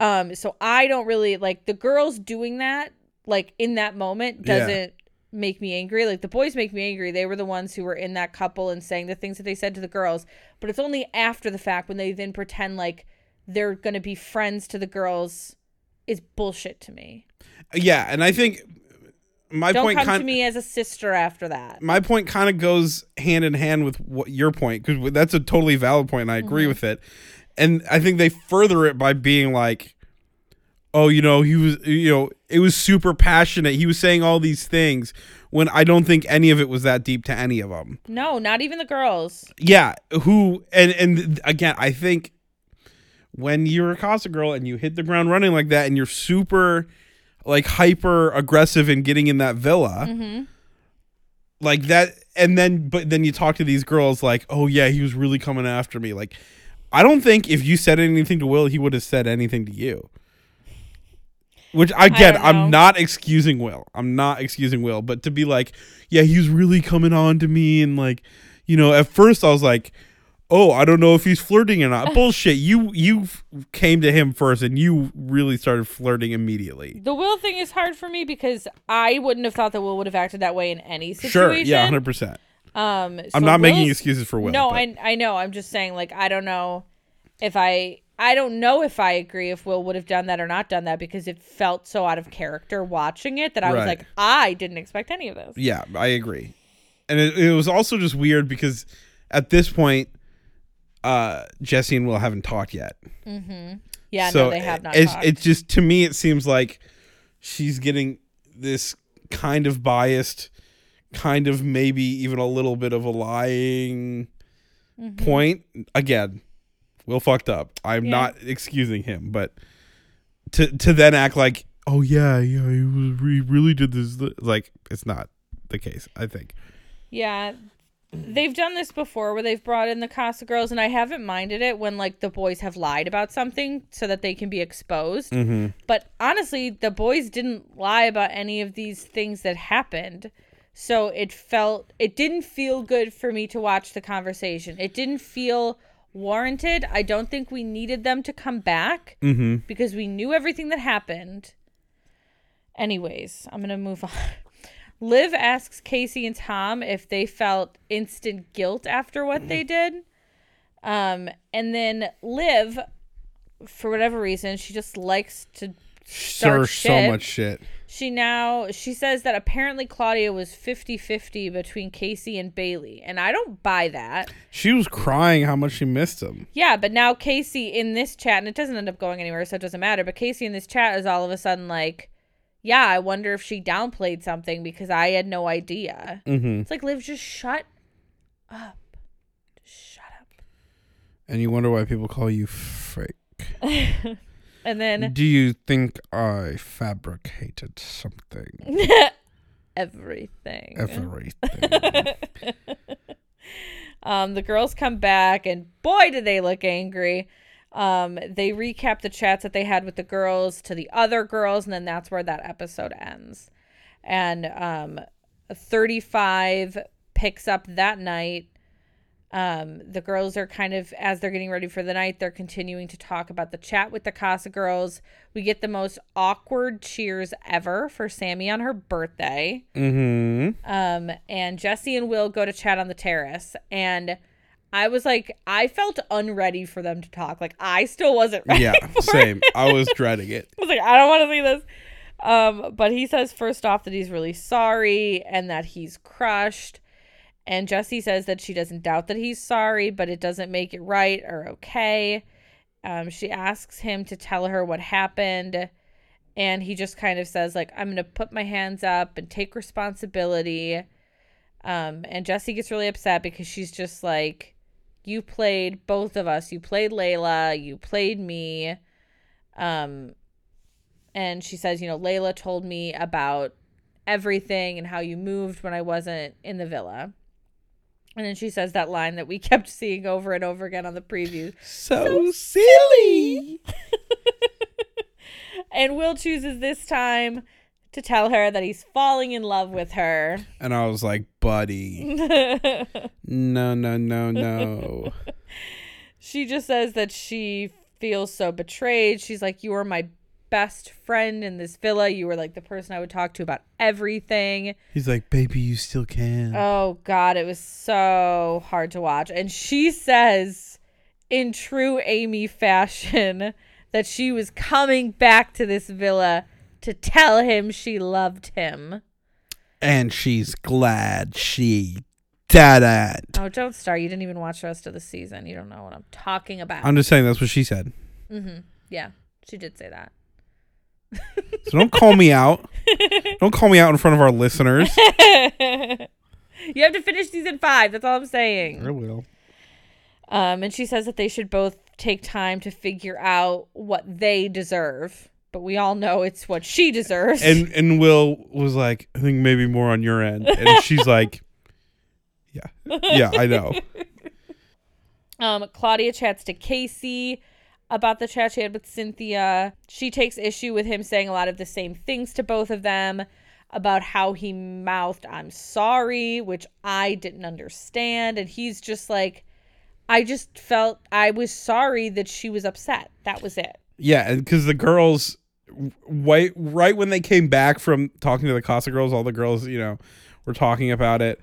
Um so i don't really like the girls doing that like in that moment doesn't make me angry. Like the boys make me angry. They were the ones who were in that couple and saying the things that they said to the girls. But it's only after the fact when they then pretend like they're gonna be friends to the girls is bullshit to me. Yeah, and I think my don't point come kind to me as a sister after that. My point kind of goes hand in hand with what your point because that's a totally valid point and I agree Mm-hmm. with it. And I think they further it by being like, "Oh, you know, he was, you know, it was super passionate. He was saying all these things when I don't think any of it was that deep to any of them." No, not even the girls. Yeah, who and and again, I think when you're a Casa girl and you hit the ground running like that and you're super like hyper aggressive in getting in that villa, Mm-hmm. like that and then but then you talk to these girls like, "Oh yeah, he was really coming after me." Like I don't think if you said anything to Will, he would have said anything to you. Which again, don't. I'm not excusing Will. I'm not excusing Will, but to be like, yeah, he was really coming on to me and like, you know, at first I was like, "Oh, I don't know if he's flirting or not." (laughs) Bullshit. You you came to him first and you really started flirting immediately. The Will thing is hard for me because I wouldn't have thought that Will would have acted that way in any situation. Sure. Yeah, 100%. Um, so I'm not making excuses for Will. No, but- I I know. I'm just saying, like, I don't know if I I don't know if I agree if Will would have done that or not done that because it felt so out of character watching it that I was like, I didn't expect any of this. Yeah, I agree. And it, it was also just weird because at this point, uh, Jessie and Will haven't talked yet. Mm-hmm. Yeah, so no, they have not. It's, it's just to me, it seems like she's getting this kind of biased, kind of maybe even a little bit of a lying Mm-hmm. point. Again, Will fucked up. I'm Yeah. not excusing him, but to to then act like, oh yeah, yeah, he really did this. Like it's not the case. I think. Yeah. They've done this before where they've brought in the Casa girls, and I haven't minded it when like the boys have lied about something so that they can be exposed. Mm-hmm. But honestly, the boys didn't lie about any of these things that happened. So it felt it didn't feel good for me to watch the conversation. It didn't feel warranted. I don't think we needed them to come back Mm-hmm. because we knew everything that happened. Anyways, I'm going to move on. (laughs) Liv asks Casey and Tom if they felt instant guilt after what they did. Um, and then Liv, for whatever reason, she just likes to start so much shit. She now she says that apparently Claudia was 50-50 between Casey and Bailey, and I don't buy that. She was crying how much she missed him. Yeah, but now Casey in this chat, and it doesn't end up going anywhere, so it doesn't matter. But Casey in this chat is all of a sudden like, yeah, I wonder if she downplayed something because I had no idea. Mm-hmm. It's like, Liv, just shut up. Just shut up. And you wonder why people call you fake. (laughs) And then Do you think I fabricated something? (laughs) everything. Everything. (laughs) Um, the girls come back, and boy, do they look angry. Um, they recap the chats that they had with the girls to the other girls, and then that's where that episode ends. And um, 35 picks up that night Um, the girls are kind of as they're getting ready for the night, they're continuing to talk about the chat with the Casa girls. We get the most awkward cheers ever for Samie on her birthday. Mm-hmm. Um, and Jessie and Will go to chat on the terrace. And I was like, I felt unready for them to talk. Like I still wasn't ready. Yeah, (laughs) same. I was dreading it. I was like, I don't want to see this. Um, but he says first off that he's really sorry and that he's crushed. And Jessie says that she doesn't doubt that he's sorry, but it doesn't make it right or okay. Um, she asks him to tell her what happened. And he just kind of says, like, I'm going to put my hands up and take responsibility. Um, and Jessie gets really upset because she's just like, You played both of us. You played Layla. You played me. Um, and she says, you know, Layla told me about everything and how you moved when I wasn't in the villa. And then she says that line that we kept seeing over and over again on the preview. So, silly. (laughs) And Will chooses this time to tell her that he's falling in love with her. And I was like, buddy. (laughs) No, no, no, no. she just says that she feels so betrayed. She's like, You are my best friend in this villa. You were like the person I would talk to about everything. He's like, baby, you still can. Oh God, it was so hard to watch. And she says, in true Amy fashion, (laughs) that she was coming back to this villa to tell him she loved him. and she's glad she did it. Oh, don't start. You didn't even watch the rest of the season. You don't know what I'm talking about. I'm just saying that's what she said. mm-hmm. Yeah, she did say that. So don't call me out. Don't call me out in front of our listeners. (laughs) you have to finish season five. That's all I'm saying. I will. Um, and she says that they should both take time to figure out what they deserve. But we all know it's what she deserves. And and Will was like, I think maybe more on your end. And she's like, Yeah. Yeah, I know. (laughs) um, Claudia chats to Casey about the chat she had with Cynthia. She takes issue with him saying a lot of the same things to both of them about how he mouthed, I'm sorry, which I didn't understand. And he's just like, I just felt I was sorry that she was upset. That was it. Yeah, and because the girls, right, right when they came back from talking to the Casa girls, all the girls, you know, were talking about it,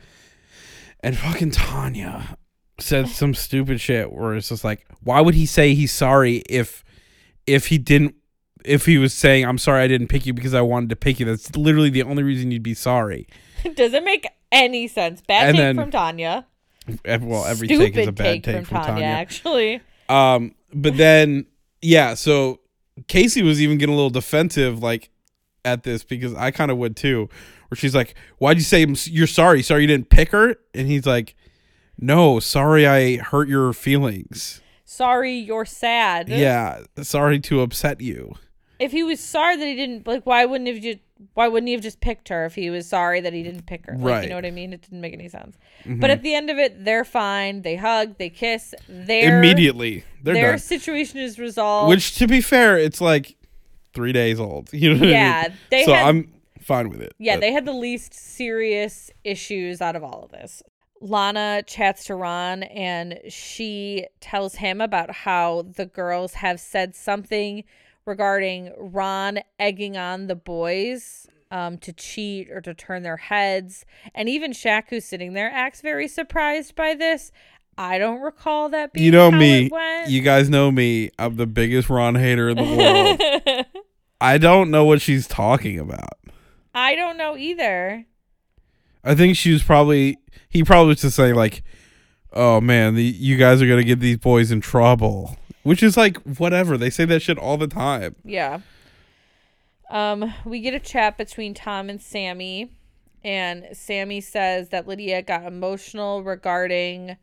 and fucking Tanya said some stupid shit where it's just like, why would he say he's sorry if, if he didn't, if he was saying I'm sorry I didn't pick you because I wanted to pick you? That's literally the only reason you'd be sorry. (laughs) Doesn't make any sense. Bad And take then from Tanya. Well, every Stupid take is a bad take, from, Tanya, actually. Um, but then yeah, so Casey was even getting a little defensive, like at this because I kind of would too. Where she's like, "Why'd you say I'm s- you're sorry? Sorry you didn't pick her?" And he's like, "No, sorry I hurt your feelings. Sorry, you're sad. Yeah, sorry to upset you." If he was sorry that he didn't like, why wouldn't have just why wouldn't he have just picked her if he was sorry that he didn't pick her? Like, Right. you know what I mean? It didn't make any sense. Mm-hmm. But at the end of it, they're fine. They hug. They kiss. Their Immediately, they're immediately their done. situation is resolved. Which, to be fair, it's like three days old. (laughs) You know? What I Yeah, mean? they so had- I'm fine with it. Yeah, but- they had the least serious issues out of all of this. Lana chats to Ron and she tells him about how the girls have said something regarding Ron egging on the boys um, to cheat or to turn their heads. And even Shaq, who's sitting there, acts very surprised by this. I don't recall that being You know me. You guys know me. I'm the biggest Ron hater in the world. (laughs) I don't know what she's talking about. I don't know either. I think she was probably he probably was just saying like, "Oh man, the, you guys are gonna get these boys in trouble," which is like whatever. They say that shit all the time. Yeah. Um, we get a chat between Tom and Samie, and Samie says that Lydia got emotional regarding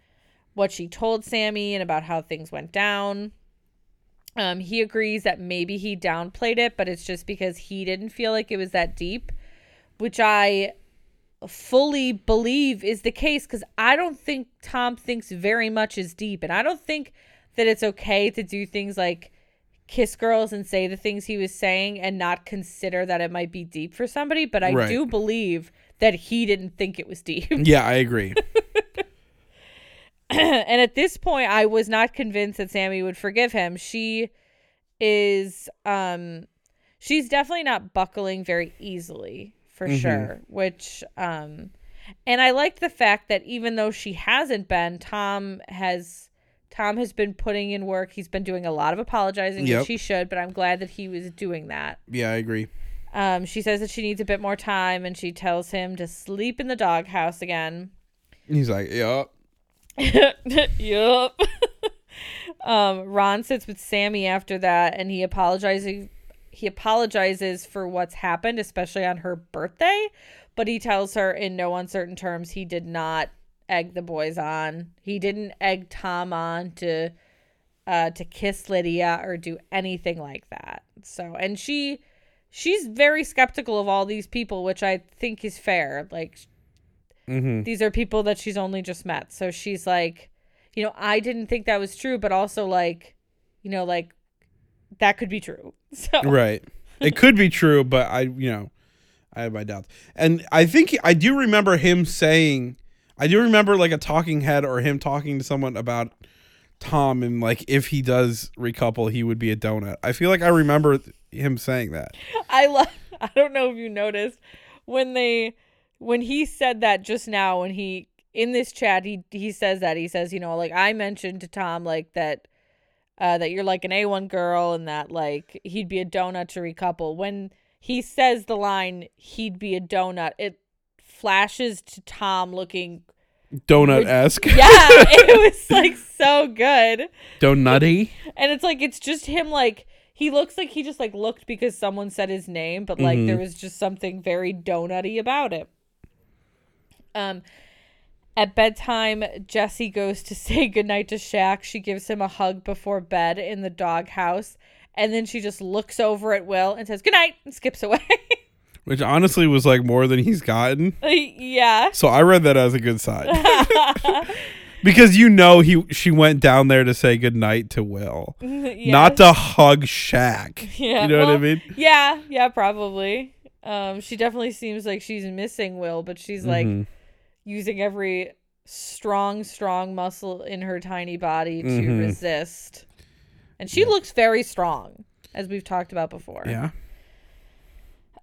what she told Samie and about how things went down. Um, he agrees that maybe he downplayed it, but it's just because he didn't feel like it was that deep, which I fully believe is the case because I don't think Tom thinks very much is deep, and I don't think that it's okay to do things like kiss girls and say the things he was saying and not consider that it might be deep for somebody. But I Right. do believe that he didn't think it was deep. (laughs) Yeah, I agree. (laughs) and at this point, I was not convinced that Samie would forgive him. She is, um, she's definitely not buckling very easily for Mhm. sure. Which, um, and I liked the fact that even though she hasn't been, Tom has. Tom has been putting in work. He's been doing a lot of apologizing, Yep. which he should, but I'm glad that he was doing that. Yeah, I agree. Um, she says that she needs a bit more time, and she tells him to sleep in the doghouse again. He's like, yeah. yup. (laughs) (laughs) um, Ron sits with Samie after that, and he apologizes. He apologizes for what's happened, especially on her birthday. But he tells her in no uncertain terms he did not egg the boys on. He didn't egg Tom on to uh, to kiss Lydia or do anything like that. So, and she she's very skeptical of all these people, which I think is fair. Like Mm-hmm. these are people that she's only just met. So she's like, you know, I didn't think that was true, but also like, you know, like that could be true. (laughs) So Right. It (laughs) could be true, but I, you know, I have my doubts. And I think I do remember him saying, I do remember like a talking head or him talking to someone about Tom and like if he does recouple, he would be a donut. I feel like I remember him saying that. I love. I don't know if you noticed when they when he said that just now when he in this chat he he says that he says you know like I mentioned to Tom like that uh that you're like an A1 girl and that like he'd be a donut to recouple when he says the line he'd be a donut it flashes to Tom looking Donut esque. (laughs) yeah it was (laughs) like so good Donutty. and it's like it's just him like he looks like he just like looked because someone said his name, but like there was just something very donutty about it. Um at bedtime, Jessie goes to (laughs) say goodnight to Shaq. She gives him a hug before bed in the doghouse. And then she just looks over at Will and says goodnight and skips away. (laughs) Which honestly was like more than he's gotten. yeah. So I read that as a good sign. (laughs) because you know he she went down there to say goodnight to Will. yeah. Not to hug Shaq. Yeah, You know what I mean? Yeah, yeah, probably. Um, she definitely seems like she's missing Will, but she's like Mhm. Using every strong, strong muscle in her tiny body to Mhm. resist. And she looks very strong, as we've talked about before. Yeah.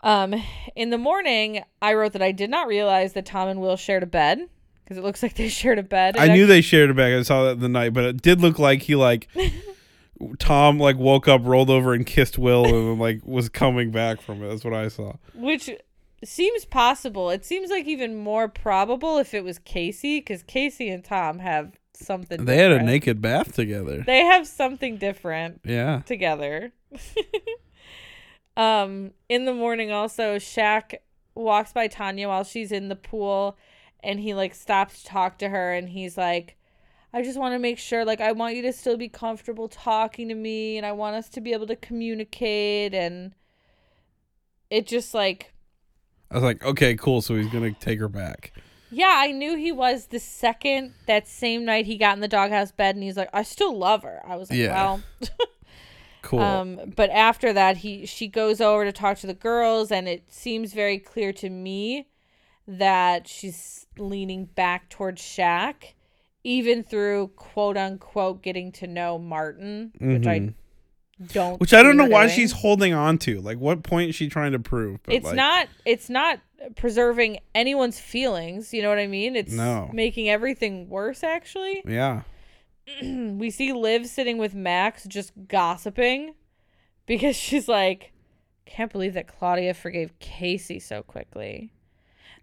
Um, in the morning, I wrote that I did not realize that Tom and Will shared a bed because it looks like they (laughs) shared a bed. I And knew they shared a bed. I saw that the night, but it did look like he like (laughs) Tom like woke up, rolled over, and kissed Will, and like was coming back from it. That's what I saw. which seems possible. It seems like even more probable if it was Casey, because Casey and Tom have something. They had a naked bath together. They have something different Yeah. together. (laughs) um, in the morning, also Shaq walks by Tanya while she's in the pool, and he like stops to talk to her, and he's like. I just want to make sure, like, I want you to still be comfortable talking to me, and I want us to be able to communicate. And it just, like, I was like, okay, cool. So he's gonna take her back. Yeah, I knew he was the second that same night he got in the doghouse bed and he's like, I still love her. I was like, Yeah. well, (laughs) Cool. um, but after that, he she goes over to talk to the girls, and it seems very clear to me that she's leaning back towards Shaq, even through quote unquote getting to know Martin, which I Mhm. Don't. Which I don't know why doing. she's holding on to. Like, what point is she trying to prove? But, it's like, not it's not preserving anyone's feelings you know what i mean it's No. making everything worse actually (clears throat) Yeah. we see liv sitting with max just gossiping because (laughs) she's like can't believe that claudia forgave casey so quickly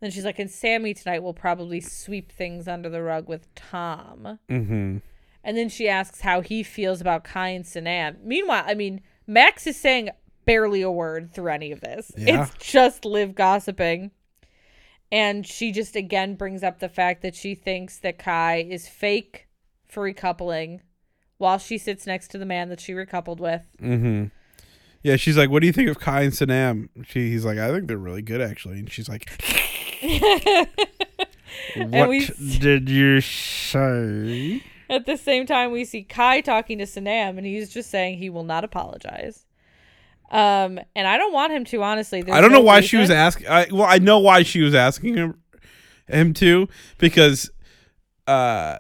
then she's like and Samie tonight will probably sweep things under the rug with tom Mm-hmm. And then she asks how he feels about kai and Sanam. meanwhile i mean max is saying barely a word through any of this Yeah. it's just liv gossiping and she just again brings up the fact that she thinks that kai is fake for recoupling while she sits next to the man that she recoupled with Mm-hmm. Yeah, she's like, "What do you think of Kai and Sanam?" She, he's like, "I think they're really good, actually." And she's like, (laughs) "What we- did you say?" At the same time, we see Kai talking to Sanam, and he's just saying he will not apologize. Um, and I don't want him to honestly. There's I don't know no why she was reason. asking. I, well, I know why she was asking him, him to, because, uh,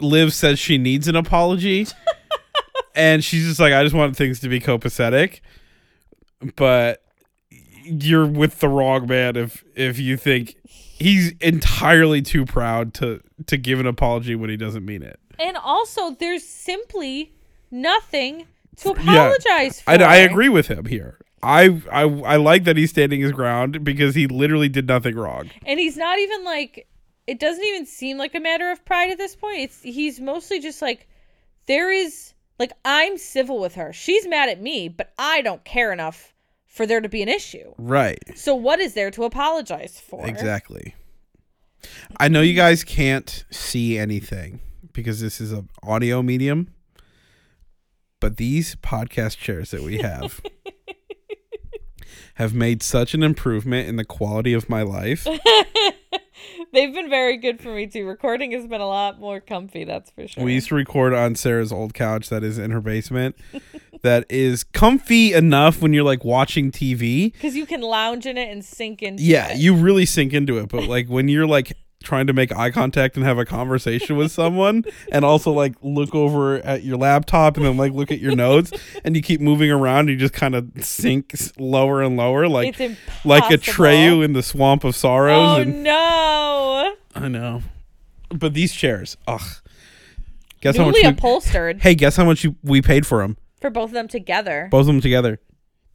Liv says she needs an apology, (laughs) and she's just like, I just want things to be copacetic. But you're with the wrong man if if you think he's entirely too proud to to give an apology when he doesn't mean it. And also, there's simply nothing to Yeah, apologize for. I, I agree with him here. I, I I like that he's standing his ground because he literally did nothing wrong. And he's not even like it doesn't even seem like a matter of pride at this point. It's he's mostly just like there is like I'm civil with her. She's mad at me, but I don't care enough for there to be an issue. Right. So what is there to apologize for? Exactly. I know you guys can't see anything because this is an audio medium, but these podcast chairs that we have (laughs) have made such an improvement in the quality of my life. (laughs) They've been very good for me too. Recording has been a lot more comfy, that's for sure. We used to record on Sarah's old couch that is in her basement (laughs) that is comfy enough when you're like watching TV. Because you can lounge in it and sink into Yeah, it. you really sink into it. But like when you're like trying to make eye contact and have a conversation with someone and also like look over at your laptop and then like look at your notes and you keep moving around, you just kind of sink lower and lower like it's like impossible. Atreyu in the swamp of sorrows Oh and no. I know. But these chairs, ugh. Guess how much Newly we, upholstered Hey, guess how much you, we paid for them? for both of them together. Both of them together.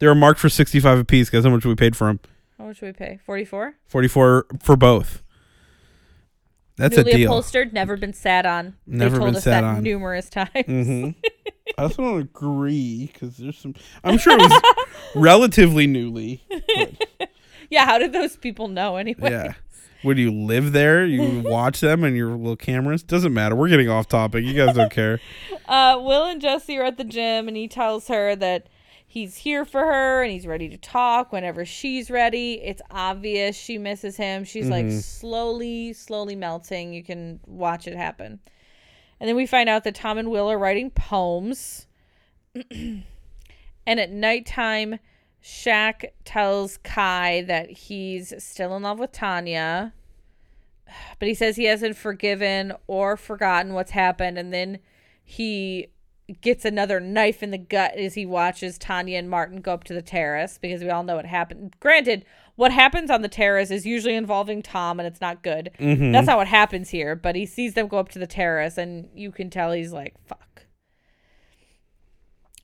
They were marked for 65 apiece. Guess how much we paid for them? How much should we pay? 44? 44 for both. That's Newly a deal. upholstered, never been sat on. Never they told been us sat that on. numerous (laughs) times. hmm (laughs) I also don't agree because there's some. I'm sure it was (laughs) relatively newly. but, Yeah, how did those people know anyway? yeah. Would you live there? You watch them and your little cameras? Doesn't matter. We're getting off topic. You guys don't care. Uh, Will and Jessie are at the gym, and he tells her that he's here for her and he's ready to talk whenever she's ready. It's obvious she misses him. She's like Mm-hmm. slowly, slowly melting. You can watch it happen. And then we find out that Tom and Will are writing poems. (clears throat) and at nighttime, Shaq tells Kai that he's still in love with Tanya. But he says he hasn't forgiven or forgotten what's happened. And then he gets another knife in the gut as he watches Tanya and Martin go up to the terrace because we all know what happened. Granted, what happens on the terrace is usually involving Tom and it's not good. Mm-hmm. That's not what happens here, but he sees them go up to the terrace and you can tell he's like, fuck.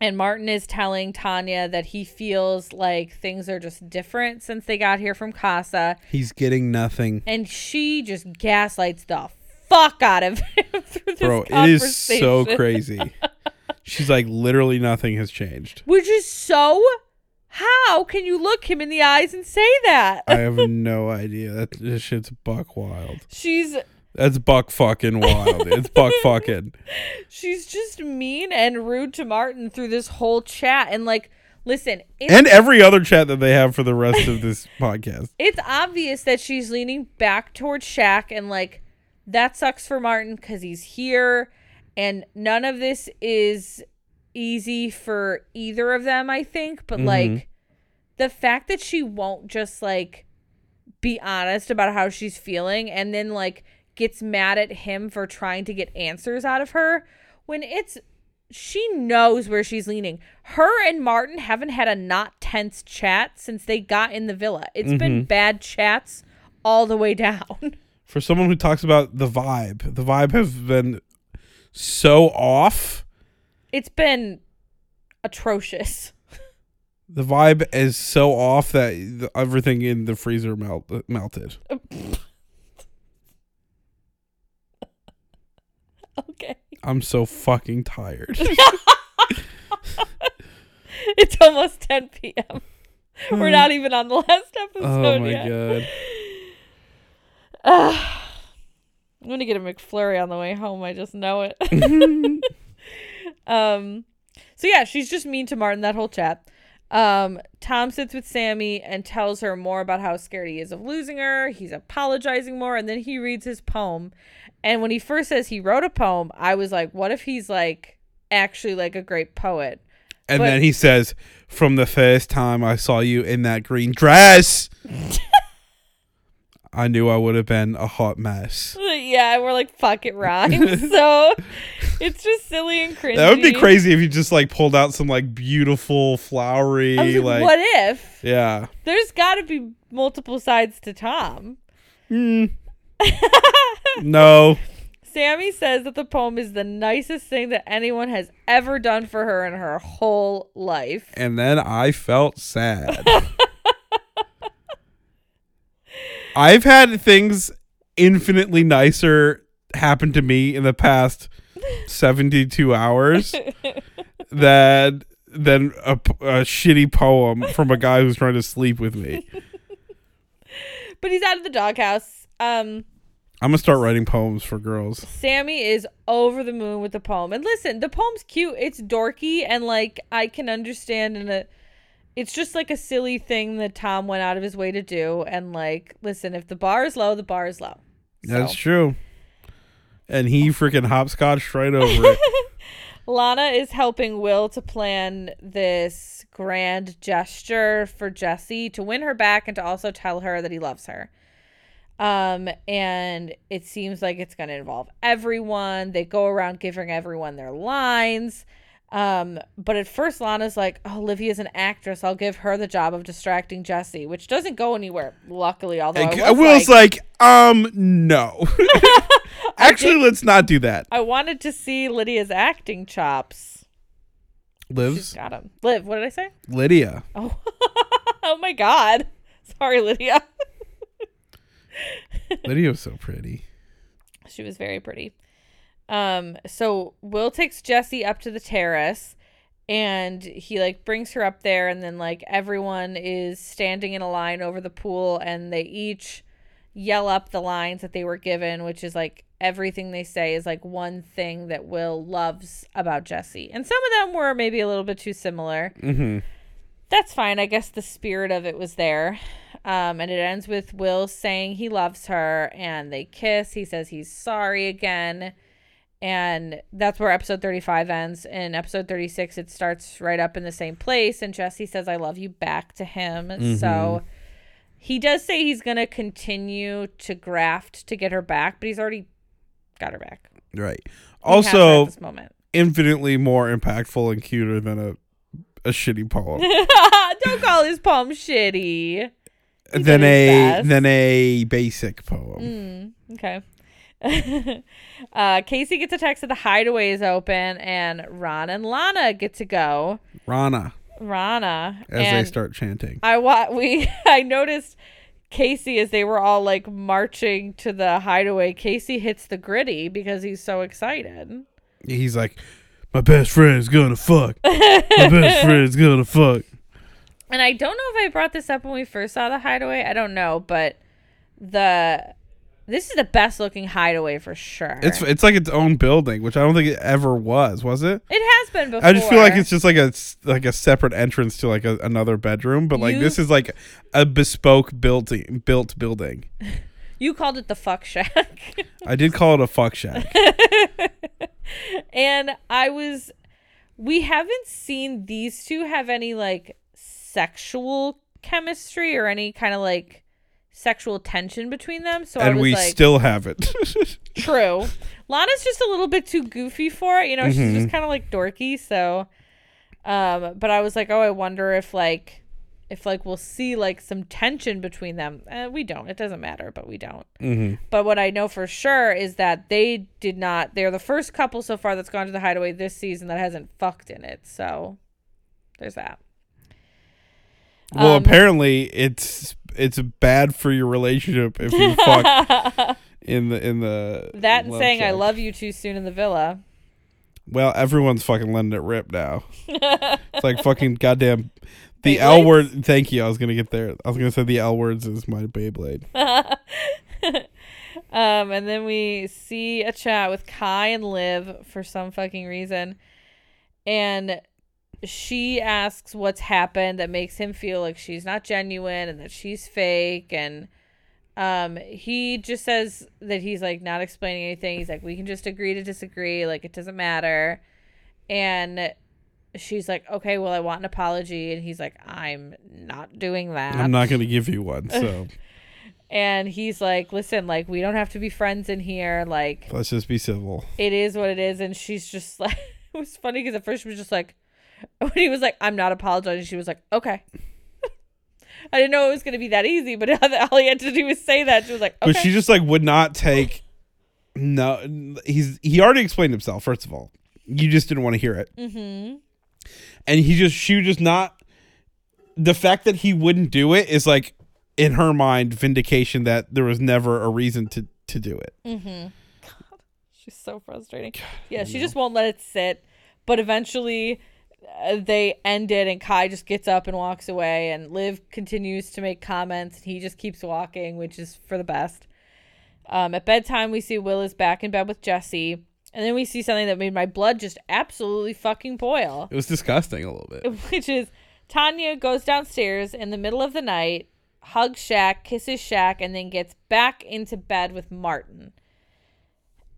And Martin is telling Tanya that he feels like things are just different since they got here from Casa. He's getting nothing. And she just gaslights the fuck out of him (laughs) through this Bro, it is so crazy. (laughs) She's like, literally nothing has changed. Which is so. How can you look him in the eyes and say that? I have (laughs) no idea. That this shit's buck wild. she's That's buck fucking wild. It's buck (laughs) fucking. she's just mean and rude to Martin through this whole chat. And like, listen, And every other chat that they have for the rest of this (laughs) podcast. it's obvious that she's leaning back towards Shaq, and like, that sucks for Martin because he's here, and none of this is easy for either of them. I think, but mm-hmm. like, the fact that she won't just like be honest about how she's feeling and then like gets mad at him for trying to get answers out of her when it's she knows where she's leaning. Her and Martin haven't had a not tense chat since they got in the villa. It's been mm-hmm. bad chats all the way (laughs) down. For someone who talks about the vibe, the vibe has been so off. It's been atrocious. (laughs) The vibe is so off that the, everything in the freezer melt, melted. Okay. I'm so fucking tired. (laughs) It's almost 10 p.m. We're not (sighs) even on the last episode oh my yet. god. (sighs) Ah. I'm gonna get a McFlurry on the way home. I just know it. (laughs) (laughs) um, so yeah, she's just mean to Martin that whole chat. Um, Tom sits with Samie and tells her more about how scared he is of losing her. He's apologizing more, and then he reads his poem. And when he first says he wrote a poem, I was like, what if he's like actually like a great poet? And But- then he says, "From the first time I saw you in that green dress, (laughs) I knew I would have been a hot mess." (laughs) yeah, we're like, fuck it rhymes. (laughs) so it's just silly and cringy. That would be crazy if you just like pulled out some like beautiful flowery like, like what if? yeah. There's got to be multiple sides to Tom. Hmm. (laughs) No. Samie says that the poem is the nicest thing that anyone has ever done for her in her whole life. And then I felt sad. I've had things infinitely nicer happen to me in the past 72 hours (laughs) than than a, a shitty poem from a guy who's trying to sleep with me. (laughs) But he's out of the doghouse. Um, I'm gonna start writing poems for girls. Samie is over the moon with the poem. And listen, the poem's cute. It's dorky and like I can understand in a it's just like a silly thing that Tom went out of his way to do. And like, listen, if the bar is low, the bar is low. That's true. And he freaking hopscotched right over it. (laughs) Lana is helping Will to plan this grand gesture for Jessie to win her back and to also tell her that he loves her. Um, and it seems like it's going to involve everyone. They go around giving everyone their lines. Um, but at first, Lana's like, oh, Olivia's an actress. I'll give her the job of distracting Jessie, which doesn't go anywhere, luckily. Although I Like, was Will's like, like, um, no. (laughs) (laughs) Actually, let's not do that. I wanted to see Lydia's acting chops. She's Lives got him. Liv, what did I say? Lydia. Oh, (laughs) oh my God. Sorry, Lydia. Lydia's so pretty. She was very pretty. Um, so Will takes Jessie up to the terrace and he like brings her up there and then like everyone is standing in a line over the pool and they each yell up the lines that they were given, which is like everything they say is like one thing that Will loves about Jessie. And some of them were maybe a little bit too similar. Mm-hmm. that's fine. I guess the spirit of it was there. Um, and it ends with Will saying he loves her and they kiss. He says he's sorry again. And that's where episode 35 ends. In episode 36, it starts right up in the same place. And Jessie says, I love you back to him. So he does say he's going to continue to graft to get her back, but he's already got her back. Right. He has her at Also, this moment. infinitely more impactful and cuter than a a shitty poem. (laughs) Don't call his poem shitty. He than a best. than a basic poem. Mm, okay. (laughs) uh, Casey gets a text that the hideaway is open, and Ron and Lana get to go. Rana, Rana as and they start chanting. I wa- (laughs) we I noticed Casey as they were all like marching to the hideaway. Casey hits the gritty because he's so excited. He's like, "My best friend's gonna fuck. My best (laughs) friend's gonna fuck." And I don't know if I brought this up when we first saw the hideaway. I don't know, but the this is the best looking hideaway for sure. It's it's like its own building, which I don't think it ever was. Was it? it has been before. I just feel like it's just like a like a separate entrance to like a, another bedroom, but like You- this is like a bespoke building built building. (laughs) you called it the fuck shack. I did call it a fuck shack. (laughs) and I was we haven't seen these two have any like sexual chemistry or any kind of like sexual tension between them. So I and we like still have it. (laughs) true. Lana's just a little bit too goofy for it, you know, she's Mm-hmm. just kind of like dorky, so um but I was like, "Oh, I wonder if like if like we'll see like some tension between them." Eh, we don't. It doesn't matter, but we don't. hmm But what I know for sure is that they did not. They're the first couple so far that's gone to the hideaway this season that hasn't fucked in it. So there's that. Well, Um, apparently it's it's bad for your relationship if you fuck (laughs) in the in the that and saying I love you too soon in the villa. Well, everyone's fucking letting it rip now. it's like (laughs) fucking goddamn. The Beyblades? L word. Thank you. I was gonna get there. I was gonna say the L words is my Beyblade. (laughs) um, and then we see a chat with Kai and Liv for some fucking reason, and she asks what's happened that makes him feel like she's not genuine and that she's fake and um he just says that he's like not explaining anything he's like we can just agree to disagree like it doesn't matter and she's like okay well i want an apology and he's like i'm not doing that I'm not gonna give you one. So (laughs) And he's like, listen, like, we don't have to be friends in here. Like, Let's just be civil. it is what it is. And she's just (laughs) like, it was funny because at first she was just like, (laughs) when he was like, I'm not apologizing, she was like, okay. (laughs) I didn't know it was going to be that easy, but (laughs) all he had to do was say that. She was like, okay. But she just like would not take. No, he's he already explained himself. First of all, you just didn't want to hear it, mm-hmm. and he just she just not. The fact that he wouldn't do it is like, in her mind, vindication that there was never a reason to to do it. Mm-hmm. God, she's so frustrating. yeah, she just won't let it sit. But eventually, they end it, and Kai just gets up and walks away, and Liv continues to make comments, and he just keeps walking, which is for the best. Um, at bedtime, we see Will is back in bed with Jessie, and then we see something that made my blood just absolutely fucking boil, It was disgusting a little bit. (laughs) which is Tanya goes downstairs in the middle of the night, hugs Shaq, kisses Shaq, and then gets back into bed with Martin.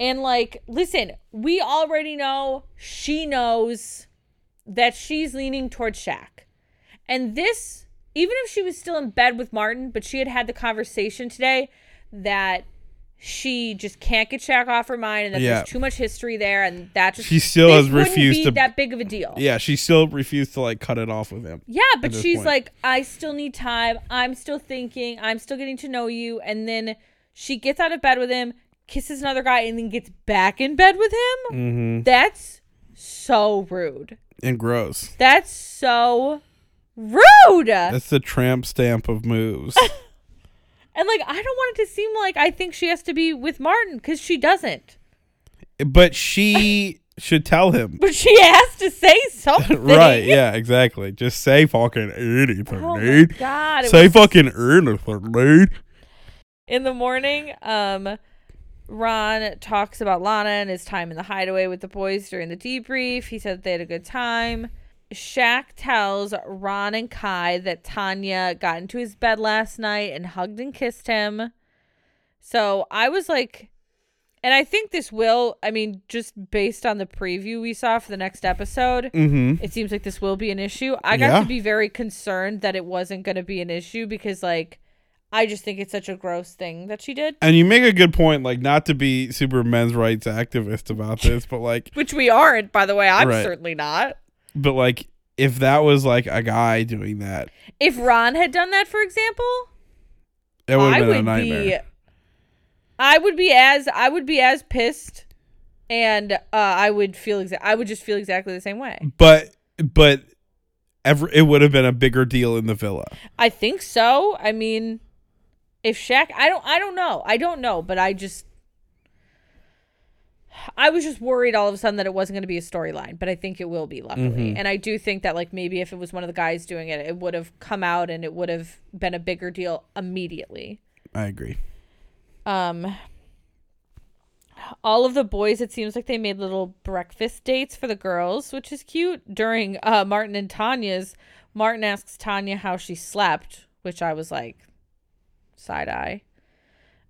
And like, listen, we already know she knows that she's leaning towards Shaq. And this, even if she was still in bed with Martin, but she had had the conversation today that she just can't get Shaq off her mind and that Yeah. there's too much history there and that just She still has refused to- that big of a deal. Yeah, she still refused to like cut it off with him. Yeah, but she's point. like, I still need time. I'm still thinking. I'm still getting to know you. And then she gets out of bed with him, kisses another guy, and then gets back in bed with him. Mm-hmm. That's so rude. And gross. That's so rude. That's the tramp stamp of moves. (laughs) and like, I don't want it to seem like I think she has to be with Martin because she doesn't. but she (laughs) should tell him. But she has to say (laughs) something. right, yeah, exactly. Just say fucking anything, Oh dude. god. Say was fucking anything, dude. in the morning, um, Ron talks about Lana and his time in the hideaway with the boys during the debrief. He said they had a good time. Shaq tells Ron and Kai that Tanya got into his bed last night and hugged and kissed him. So I was like, and I think this will, I mean, just based on the preview we saw for the next episode, Mm-hmm. it seems like this will be an issue. I got Yeah. to be very concerned that it wasn't going to be an issue because, like, I just think it's such a gross thing that she did, And you make a good point, like not to be super men's rights activist about this, but like, (laughs) which we aren't, by the way. I'm Right. certainly not. but like, if that was like a guy doing that, If Ron had done that, for example, it would have been a nightmare. be, I would be as I would be as pissed, and uh, I would feel exa- I would just feel exactly the same way. But but ever it would have been a bigger deal in the villa. I think so. I mean, if Shaq, I don't, I don't know, I don't know, but I just, I was just worried all of a sudden that it wasn't going to be a storyline, but I think it will be, luckily, and I do think that like maybe if it was one of the guys doing it, it would have come out and it would have been a bigger deal immediately. I agree. Um. All of the boys, it seems like they made little breakfast dates for the girls, which is cute. During uh, Martin and Tanya's, Martin asks Tanya how she slept, which I was like, side eye.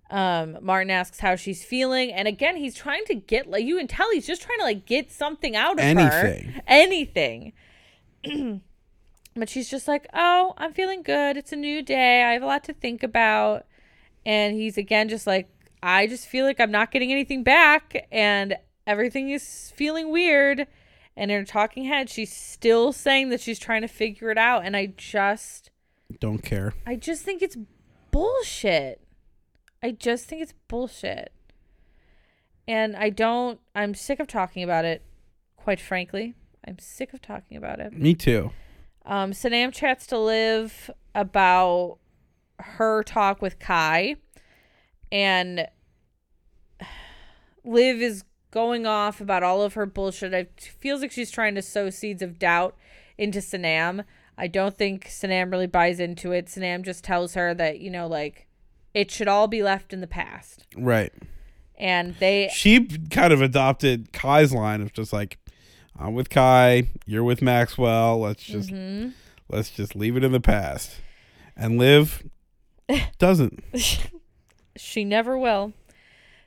Um, Martin asks how she's feeling, and again, he's trying to get like you can tell he's just trying to like get something out of Anything. her, anything. (clears throat) but she's just like, "Oh, I'm feeling good. It's a new day. I have a lot to think about." And he's again just like, "I just feel like I'm not getting anything back, and everything is feeling weird." And in her talking head, she's still saying that she's trying to figure it out, and I just. Don't care. I just think it's bullshit. I just think it's bullshit. And I don't, I'm sick of talking about it, quite frankly. I'm sick of talking about it. Me too. Um, Sanam chats to Liv about her talk with Kai. And (sighs) Liv is going off about all of her bullshit. It feels like she's trying to sow seeds of doubt into Sanam. I don't think Sanam really buys into it. Sanam just tells her that, you know, like, it should all be left in the past. Right. And they, She kind of adopted Kai's line of just like, I'm with Kai, you're with Maxwell. Let's just Mm-hmm. let's just leave it in the past. And Liv (laughs) doesn't. She never will.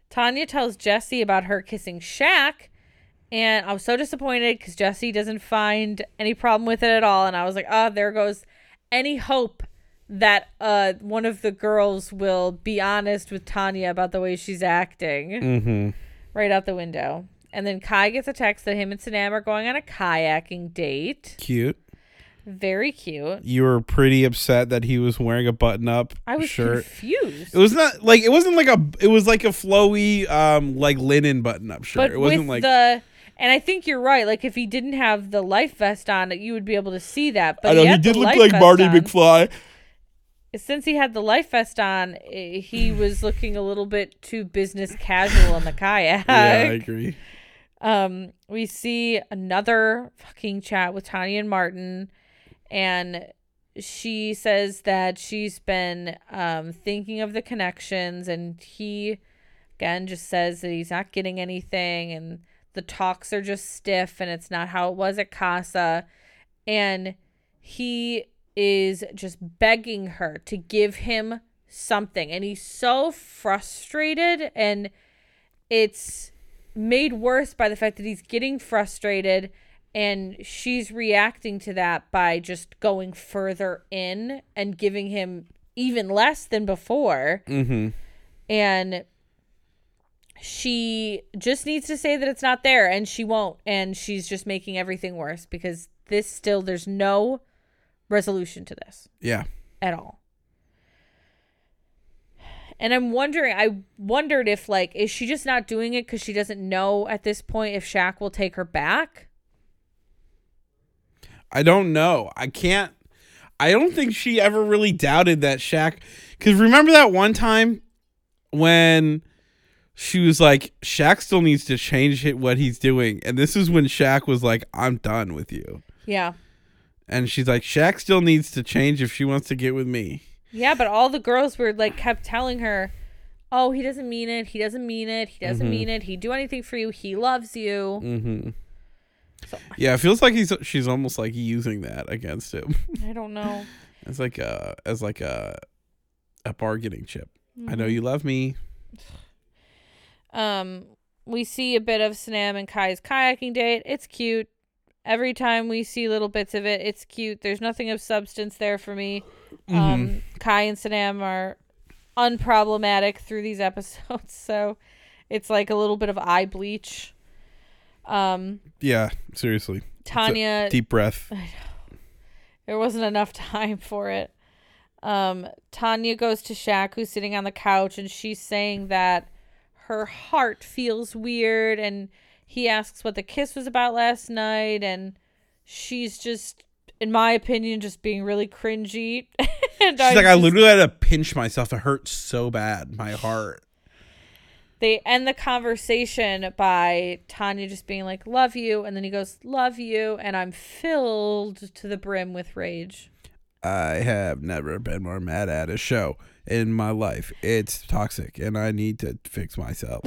Tanya tells Jessie about her kissing Shaq, and I was so disappointed because Jessie doesn't find any problem with it at all. And I was like, oh, there goes any hope that uh one of the girls will be honest with Tanya about the way she's acting Mm-hmm. right out the window. And then Kai gets a text that him and Sanam are going on a kayaking date. Cute. Very cute. You were pretty upset that he was wearing a button-up I was shirt. confused. It was not like it wasn't like a. It was like a flowy, um, like linen button-up shirt. but it wasn't with like the and I think you're right. Like if he didn't have the life vest on, you would be able to see that. But I know he the did look like Marty on. McFly. Since he had the life vest on, he was looking a little bit too business casual on the kayak. (laughs) Yeah, I agree. um, we see another fucking chat with Tanya and Martin, and she says that she's been um, thinking of the connections, and he again just says that he's not getting anything, and the talks are just stiff, and it's not how it was at Casa, and he is just begging her to give him something, and he's so frustrated, and it's made worse by the fact that he's getting frustrated and she's reacting to that by just going further in and giving him even less than before. Mm-hmm. and she just needs to say that it's not there and she won't and she's just making everything worse because this still there's no resolution to this Yeah. at all. And I'm wondering, I wondered if, like, is she just not doing it because she doesn't know at this point if Shaq will take her back? I don't know. I can't. I don't think she ever really doubted that Shaq. Because remember that one time when she was like, Shaq still needs to change what he's doing. And this is when Shaq was like, I'm done with you. Yeah. And she's like, Shaq still needs to change if she wants to get with me. Yeah, but all the girls were, like, kept telling her, oh, he doesn't mean it. He doesn't mean it. He doesn't mean it. He'd do anything for you. He loves you. Mm-hmm. So, Yeah, it feels like he's she's almost like using that against him. (laughs) I don't know. As like a as like a a bargaining chip. I know you love me. Um, we see a bit of Sanam and Kai's kayaking date. It's cute. Every time we see little bits of it, it's cute. There's nothing of substance there for me. Um, Kai and Sanam are unproblematic through these (laughs) episodes, so it's like a little bit of eye bleach. Um, Yeah, seriously. Tanya Deep breath. (laughs) There wasn't enough (laughs) time for it. Um, Tanya goes to Shaq, who's sitting on the couch, and she's saying that her heart feels weird. And he asks what the kiss was about last night, and she's just, in my opinion, just being really cringy. (laughs) and She's like, I literally had to pinch myself. It hurt so bad. My heart. they end the conversation by Tanya just being like, "Love you," and then he goes, "Love you," and I'm filled to the brim with rage. I have never been more mad at a show in my life. It's toxic and I need to fix myself.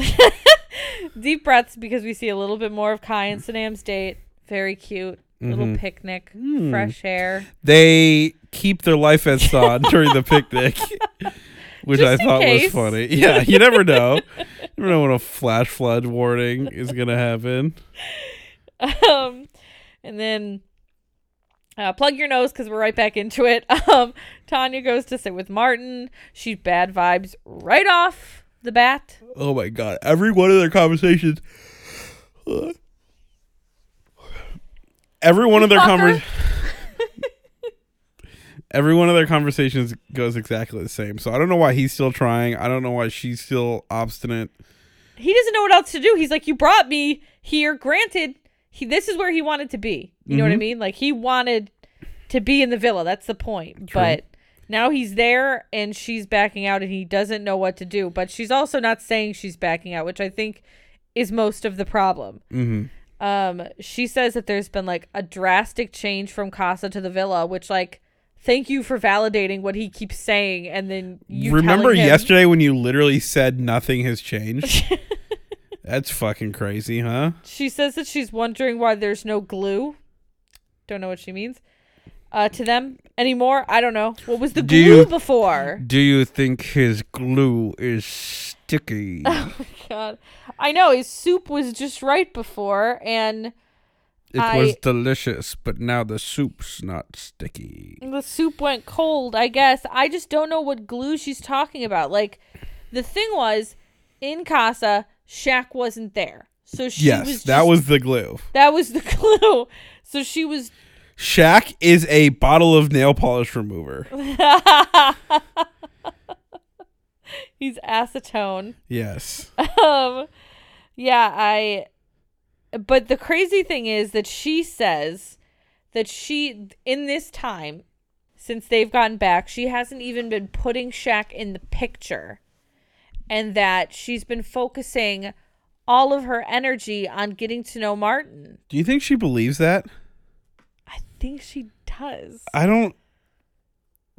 (laughs) deep breaths because we see a little bit more of Kai and Sanam's date. Very cute. Little Mhm. picnic. Hmm. Fresh air. they keep their life vests on (laughs) during the picnic, (laughs) which Just I in thought case. was funny. Yeah, you never know. You never know when a flash flood warning is going to happen. Um, and then uh, plug your nose because we're right back into it. (laughs) Um, Tanya goes to sit with Martin. She's bad vibes right off the bat. Oh my god! Every one of their conversations, every one of their conversations, (laughs) every one of their conversations goes exactly the same. So I don't know why he's still trying. I don't know why she's still obstinate. He doesn't know what else to do. He's like, "You brought me here. Granted, he this is where he wanted to be. You know what I Mhm. mean? Like he wanted to be in the villa. That's the point. True. But now he's there and she's backing out and he doesn't know what to do. But she's also not saying she's backing out, which I think is most of the problem. Mm-hmm. Um, she says that there's been like a drastic change from Casa to the villa, which like thank you for validating what he keeps saying and then you Remember him- yesterday when you literally said nothing has changed? (laughs) That's fucking crazy, huh? She says that she's wondering why there's no glue. Don't know what she means. Uh, to them anymore? I don't know. What was the Do glue you- before? Do you think his glue is sticky? (laughs) Oh my god, I know his soup was just right before, and It I- was delicious, but now the soup's not sticky. The soup went cold, I guess. I just don't know what glue she's talking about. Like, the thing was, in Casa, Shaq wasn't there. So she yes, was that just- was the glue. that was the (laughs) glue. So she was Shaq is a bottle of nail polish remover. (laughs) he's acetone. Yes. (laughs) um yeah i but the crazy thing is that she says that she in this time since they've gotten back she hasn't even been putting Shaq in the picture and that she's been focusing all of her energy on getting to know Martin. Do you think she believes that? I think she does. I don't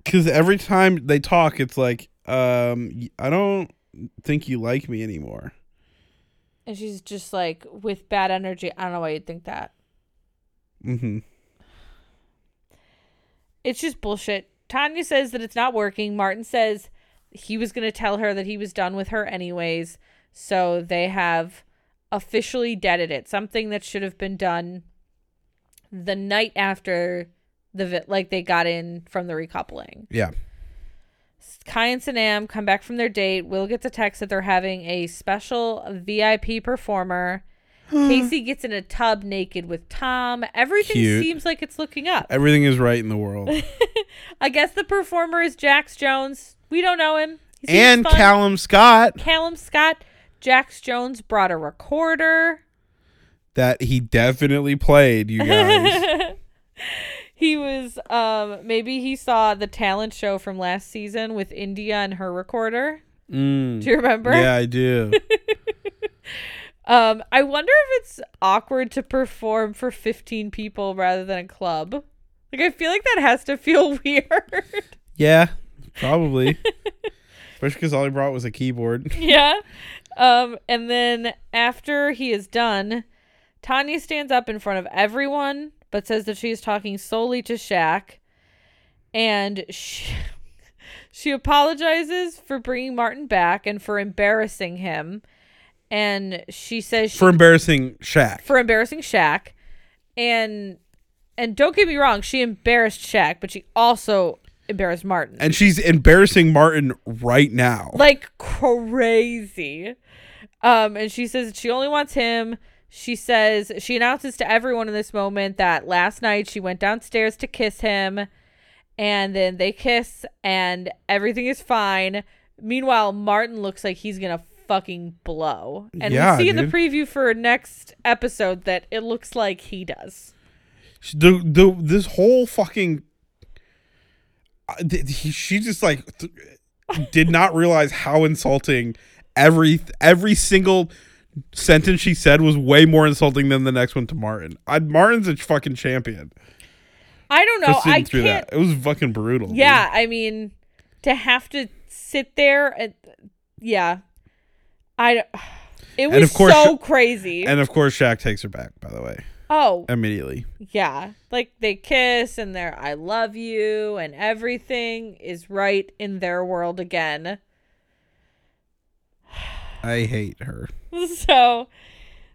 cuz every time they talk it's like um I don't think you like me anymore. And she's just like with bad energy. I don't know why you'd think that. Mhm. it's just bullshit. Tanya says that it's not working. Martin says he was going to tell her that he was done with her anyways. So they have officially deaded it. Something that should have been done the night after the vi- like they got in from the recoupling. Yeah. Kai and Sanam come back from their date. Will gets a text that they're having a special VIP performer. (gasps) Casey gets in a tub naked with Tom. Everything Cute. seems like it's looking up. Everything is right in the world. (laughs) I guess the performer is Jax Jones. We don't know him. He and fun. Callum Scott Callum Scott. Jax Jones brought a recorder. that he definitely played, you guys. (laughs) He was um maybe he saw the talent show from last season with India and her recorder. Mm. Do you remember? Yeah, I do. (laughs) Um I wonder if it's awkward to perform for 15 people rather than a club. Like I feel like that has to feel (laughs) weird. yeah, probably. (laughs) Especially because all he brought was a keyboard. (laughs) yeah. Um, and then after he is done, Tanya stands up in front of everyone, but says that she is talking solely to Shaq. And she, (laughs) she apologizes for bringing Martin back and for embarrassing him. And she says she, For embarrassing Shaq. for embarrassing Shaq. And and don't get me wrong, she embarrassed Shaq, but she also embarrassed Martin And she's embarrassing Martin right now. like crazy. Um, and she says she only wants him. She says she announces to everyone in this moment that last night she went downstairs to kiss him, and then they kiss, and everything is fine. Meanwhile, Martin looks like he's gonna fucking blow, and Yeah, we see in the preview for next episode that it looks like he does. the, the this whole fucking he, she just like th- did not realize how insulting every every single sentence she said was way more insulting than the next one to Martin. I, Martin's a fucking champion. I don't know. I through can't. that. It was fucking brutal. dude. Yeah, I mean, to have to sit there and yeah, I. (sighs) It was And of course- so crazy. And of course, Shaq takes her back. By the way, oh immediately. yeah, like they kiss and they're "I love you" and everything is right in their world again. (sighs) I hate her. (laughs) So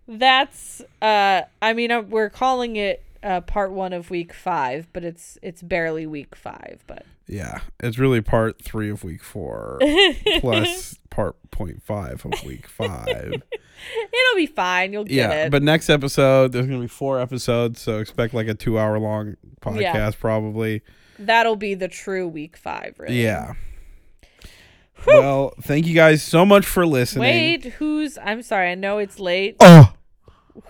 that's. uh I mean, uh, we're calling it uh part one of week five, but it's it's barely week five. But Yeah, it's really part three of week four (laughs) plus part point five of week five. (laughs) it'll be fine. You'll get yeah, it. but next episode there's gonna be four episodes, so expect like a two hour long podcast Yeah. probably. that'll be the true week five. Really. Yeah. Well, thank you guys so much for listening. Wait, who's? I'm sorry. I know it's late. Oh,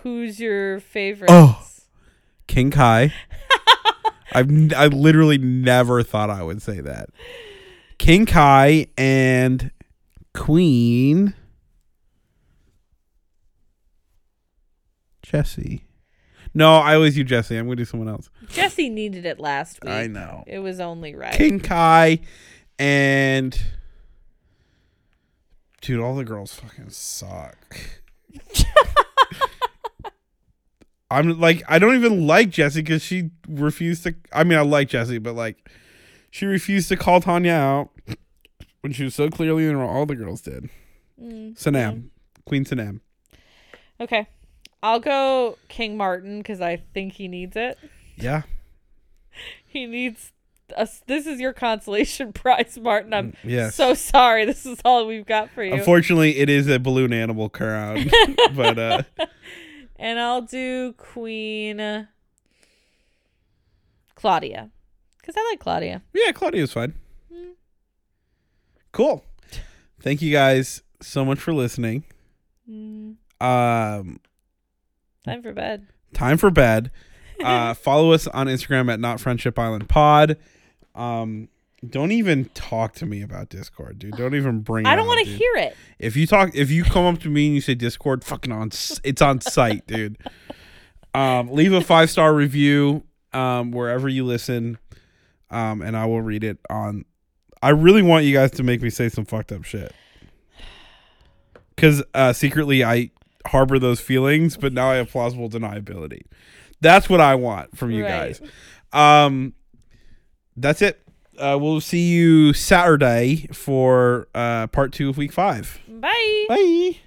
Who's your favorite? Oh. King Kai. (laughs) I've I literally never thought I would say that. King Kai and Queen Jessie. No, I always do Jessie. I'm gonna do someone else. Jessie needed it last week. I know. It was only right. King Kai and dude, all the girls fucking suck. (laughs) I'm like, I don't even like Jessie because she refused to. I mean, I like Jessie, but like, she refused to call Tanya out when she was so clearly in. All the girls did. Mm, Sanam, Queen Sanam. Okay. I'll go King Martin because I think he needs it. Yeah. (laughs) He needs us. This is your consolation (laughs) prize, Martin. I'm Yes. so sorry. This is all we've got for you. Unfortunately, it is a balloon animal crown, (laughs) but uh, and I'll do Queen Claudia because I like Claudia. yeah, Claudia's fine. Cool. Thank you guys so much for listening. Mm, Um, time for bed. time for bed. (laughs) Uh, follow us on Instagram at Not Friendship Island Pod. Um, don't even talk to me about Discord, dude. Don't even bring. it I don't want to hear it. If you talk, if you come up to me and you say Discord, fucking on, it's on site, dude. Um, leave a five star review um, wherever you listen, um, and I will read it on. I really want you guys to make me say some fucked up shit, because uh, secretly I harbor those feelings, but now I have plausible deniability. That's what I want from you Right. guys. Um, that's it. Uh, we'll see you Saturday for uh, part two of week five. Bye. Bye.